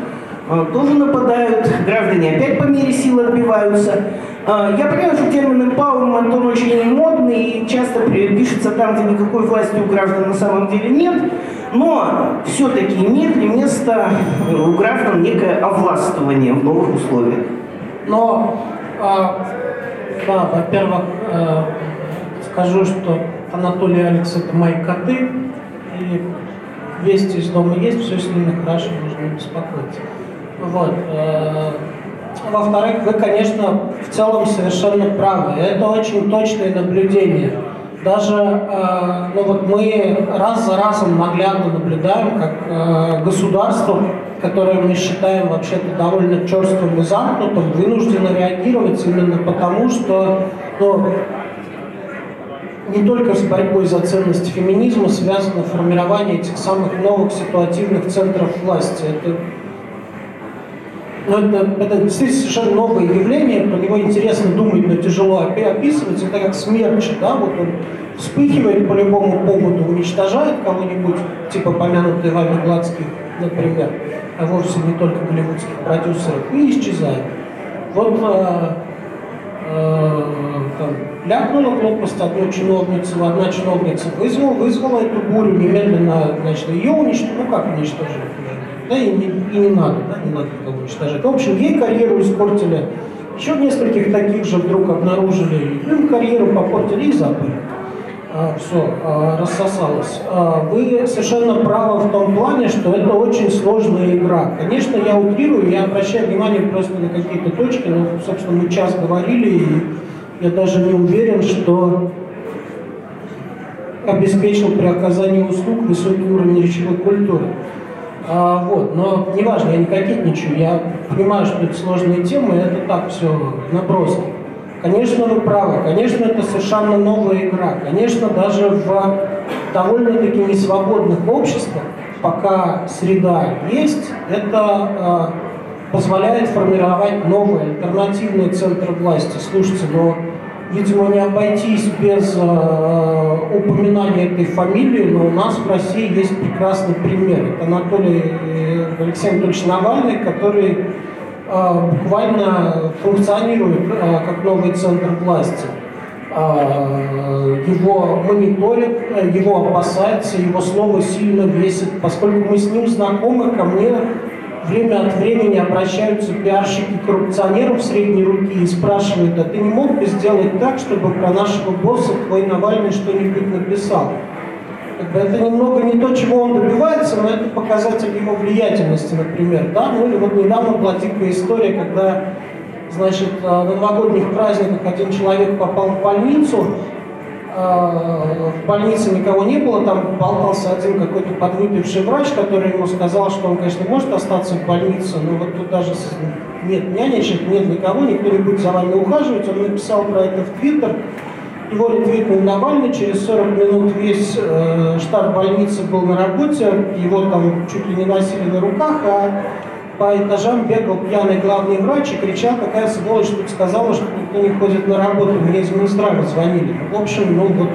э, тоже нападают, граждане опять по мере сил отбиваются. Э, я понимаю, что термин empowerment, он очень модный и часто пишется там, где никакой власти у граждан на самом деле нет, но все-таки имеет ли место у граждан некое овластвование в новых условиях? Но, э, да, во-первых, э, скажу, что Анатолий и Алекс это мои коты, и вести из дома есть, все с ними хорошо, не беспокоиться. Вот. Э, во-вторых, вы, конечно, в целом совершенно правы. Это очень точное наблюдение. Даже э, ну вот мы раз за разом наглядно наблюдаем, как э, государство, которое мы считаем вообще-то довольно черствым и замкнутым, вынуждено реагировать именно потому, что ну, не только с борьбой за ценности феминизма связано формирование этих самых новых ситуативных центров власти. Это, ну, это, это совершенно новое явление, про него интересно думать, но тяжело описывать. Это как смерч, да, вот он вспыхивает по любому поводу, уничтожает кого-нибудь, типа помянутый вами Гладских, например, а вовсе не только голливудских продюсеров, и исчезает. Вот э, э, ляпнула глупость одну чиновницу, одна чиновница вызвала, вызвала эту бурю, немедленно, значит, ее уничтожили, ну как уничтожили? Да и не, и не надо, да, не надо никого уничтожать. В общем, ей карьеру испортили, еще нескольких таких же вдруг обнаружили, им карьеру попортили и забыли. А, все, а, рассосалось. А, вы совершенно правы в том плане, что это очень сложная игра. Конечно, я утрирую, я обращаю внимание просто на какие-то точки, но, собственно, мы час говорили, и я даже не уверен, что обеспечил при оказании услуг высокий уровень речевой культуры. А, вот, но неважно, я не кокетничаю, я понимаю, что это сложные темы, это так все наброски. Конечно, вы правы, конечно, это совершенно новая игра. Конечно, даже в довольно-таки несвободных обществах, пока среда есть, это э, позволяет формировать новые альтернативные центры власти. Слушайте, но видимо, не обойтись без э, упоминания этой фамилии, но у нас в России есть прекрасный пример. Это Анатолий э, Алексей Анатольевич Навальный, который буквально функционирует э, как новый центр власти. Э, его мониторят, его опасаются, его слово сильно весит. Поскольку мы с ним знакомы, ко мне время от времени обращаются пиарщики коррупционеров средней руки и спрашивают, а ты не мог бы сделать так, чтобы про нашего босса твой Навальный что-нибудь написал? Как бы это немного не то, чего он добивается, но это показатель его влиятельности, например. Да? Ну или вот недавно была дикая история, когда значит, э, на новогодних праздниках один человек попал в больницу, Э, в больнице никого не было, там болтался один какой-то подвыпивший врач, который ему сказал, что он, конечно, может остаться в больнице, но вот тут даже нет нянечек, нет никого, никто не будет за вами ухаживать. Он написал про это в Твиттер, его ретвитнул Навальный, через 40 минут весь э, штаб больницы был на работе, его там чуть ли не носили на руках, а по этажам бегал пьяный главный врач и кричал, какая сволочь тут сказала, что никто не ходит на работу. Мне из Минздрава звонили. В общем, ну вот,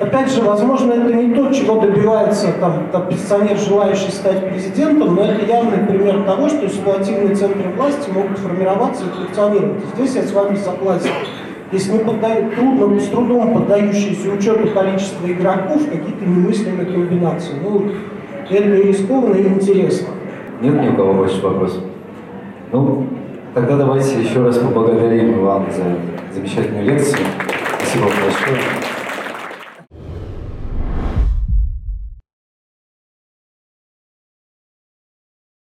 опять же, возможно, это не то, чего добивается там оппозиционер, желающий стать президентом, но это явный пример того, что ситуативные центры власти могут формироваться и функционировать. Здесь я с вами согласен. Если не поддают, трудно, с трудом поддающиеся учету количества игроков, какие-то немыслимые комбинации. Ну, это и рискованно, и интересно. Нет ни у кого больше вопросов? Ну, тогда давайте еще раз поблагодарим вам за замечательную лекцию. Спасибо большое.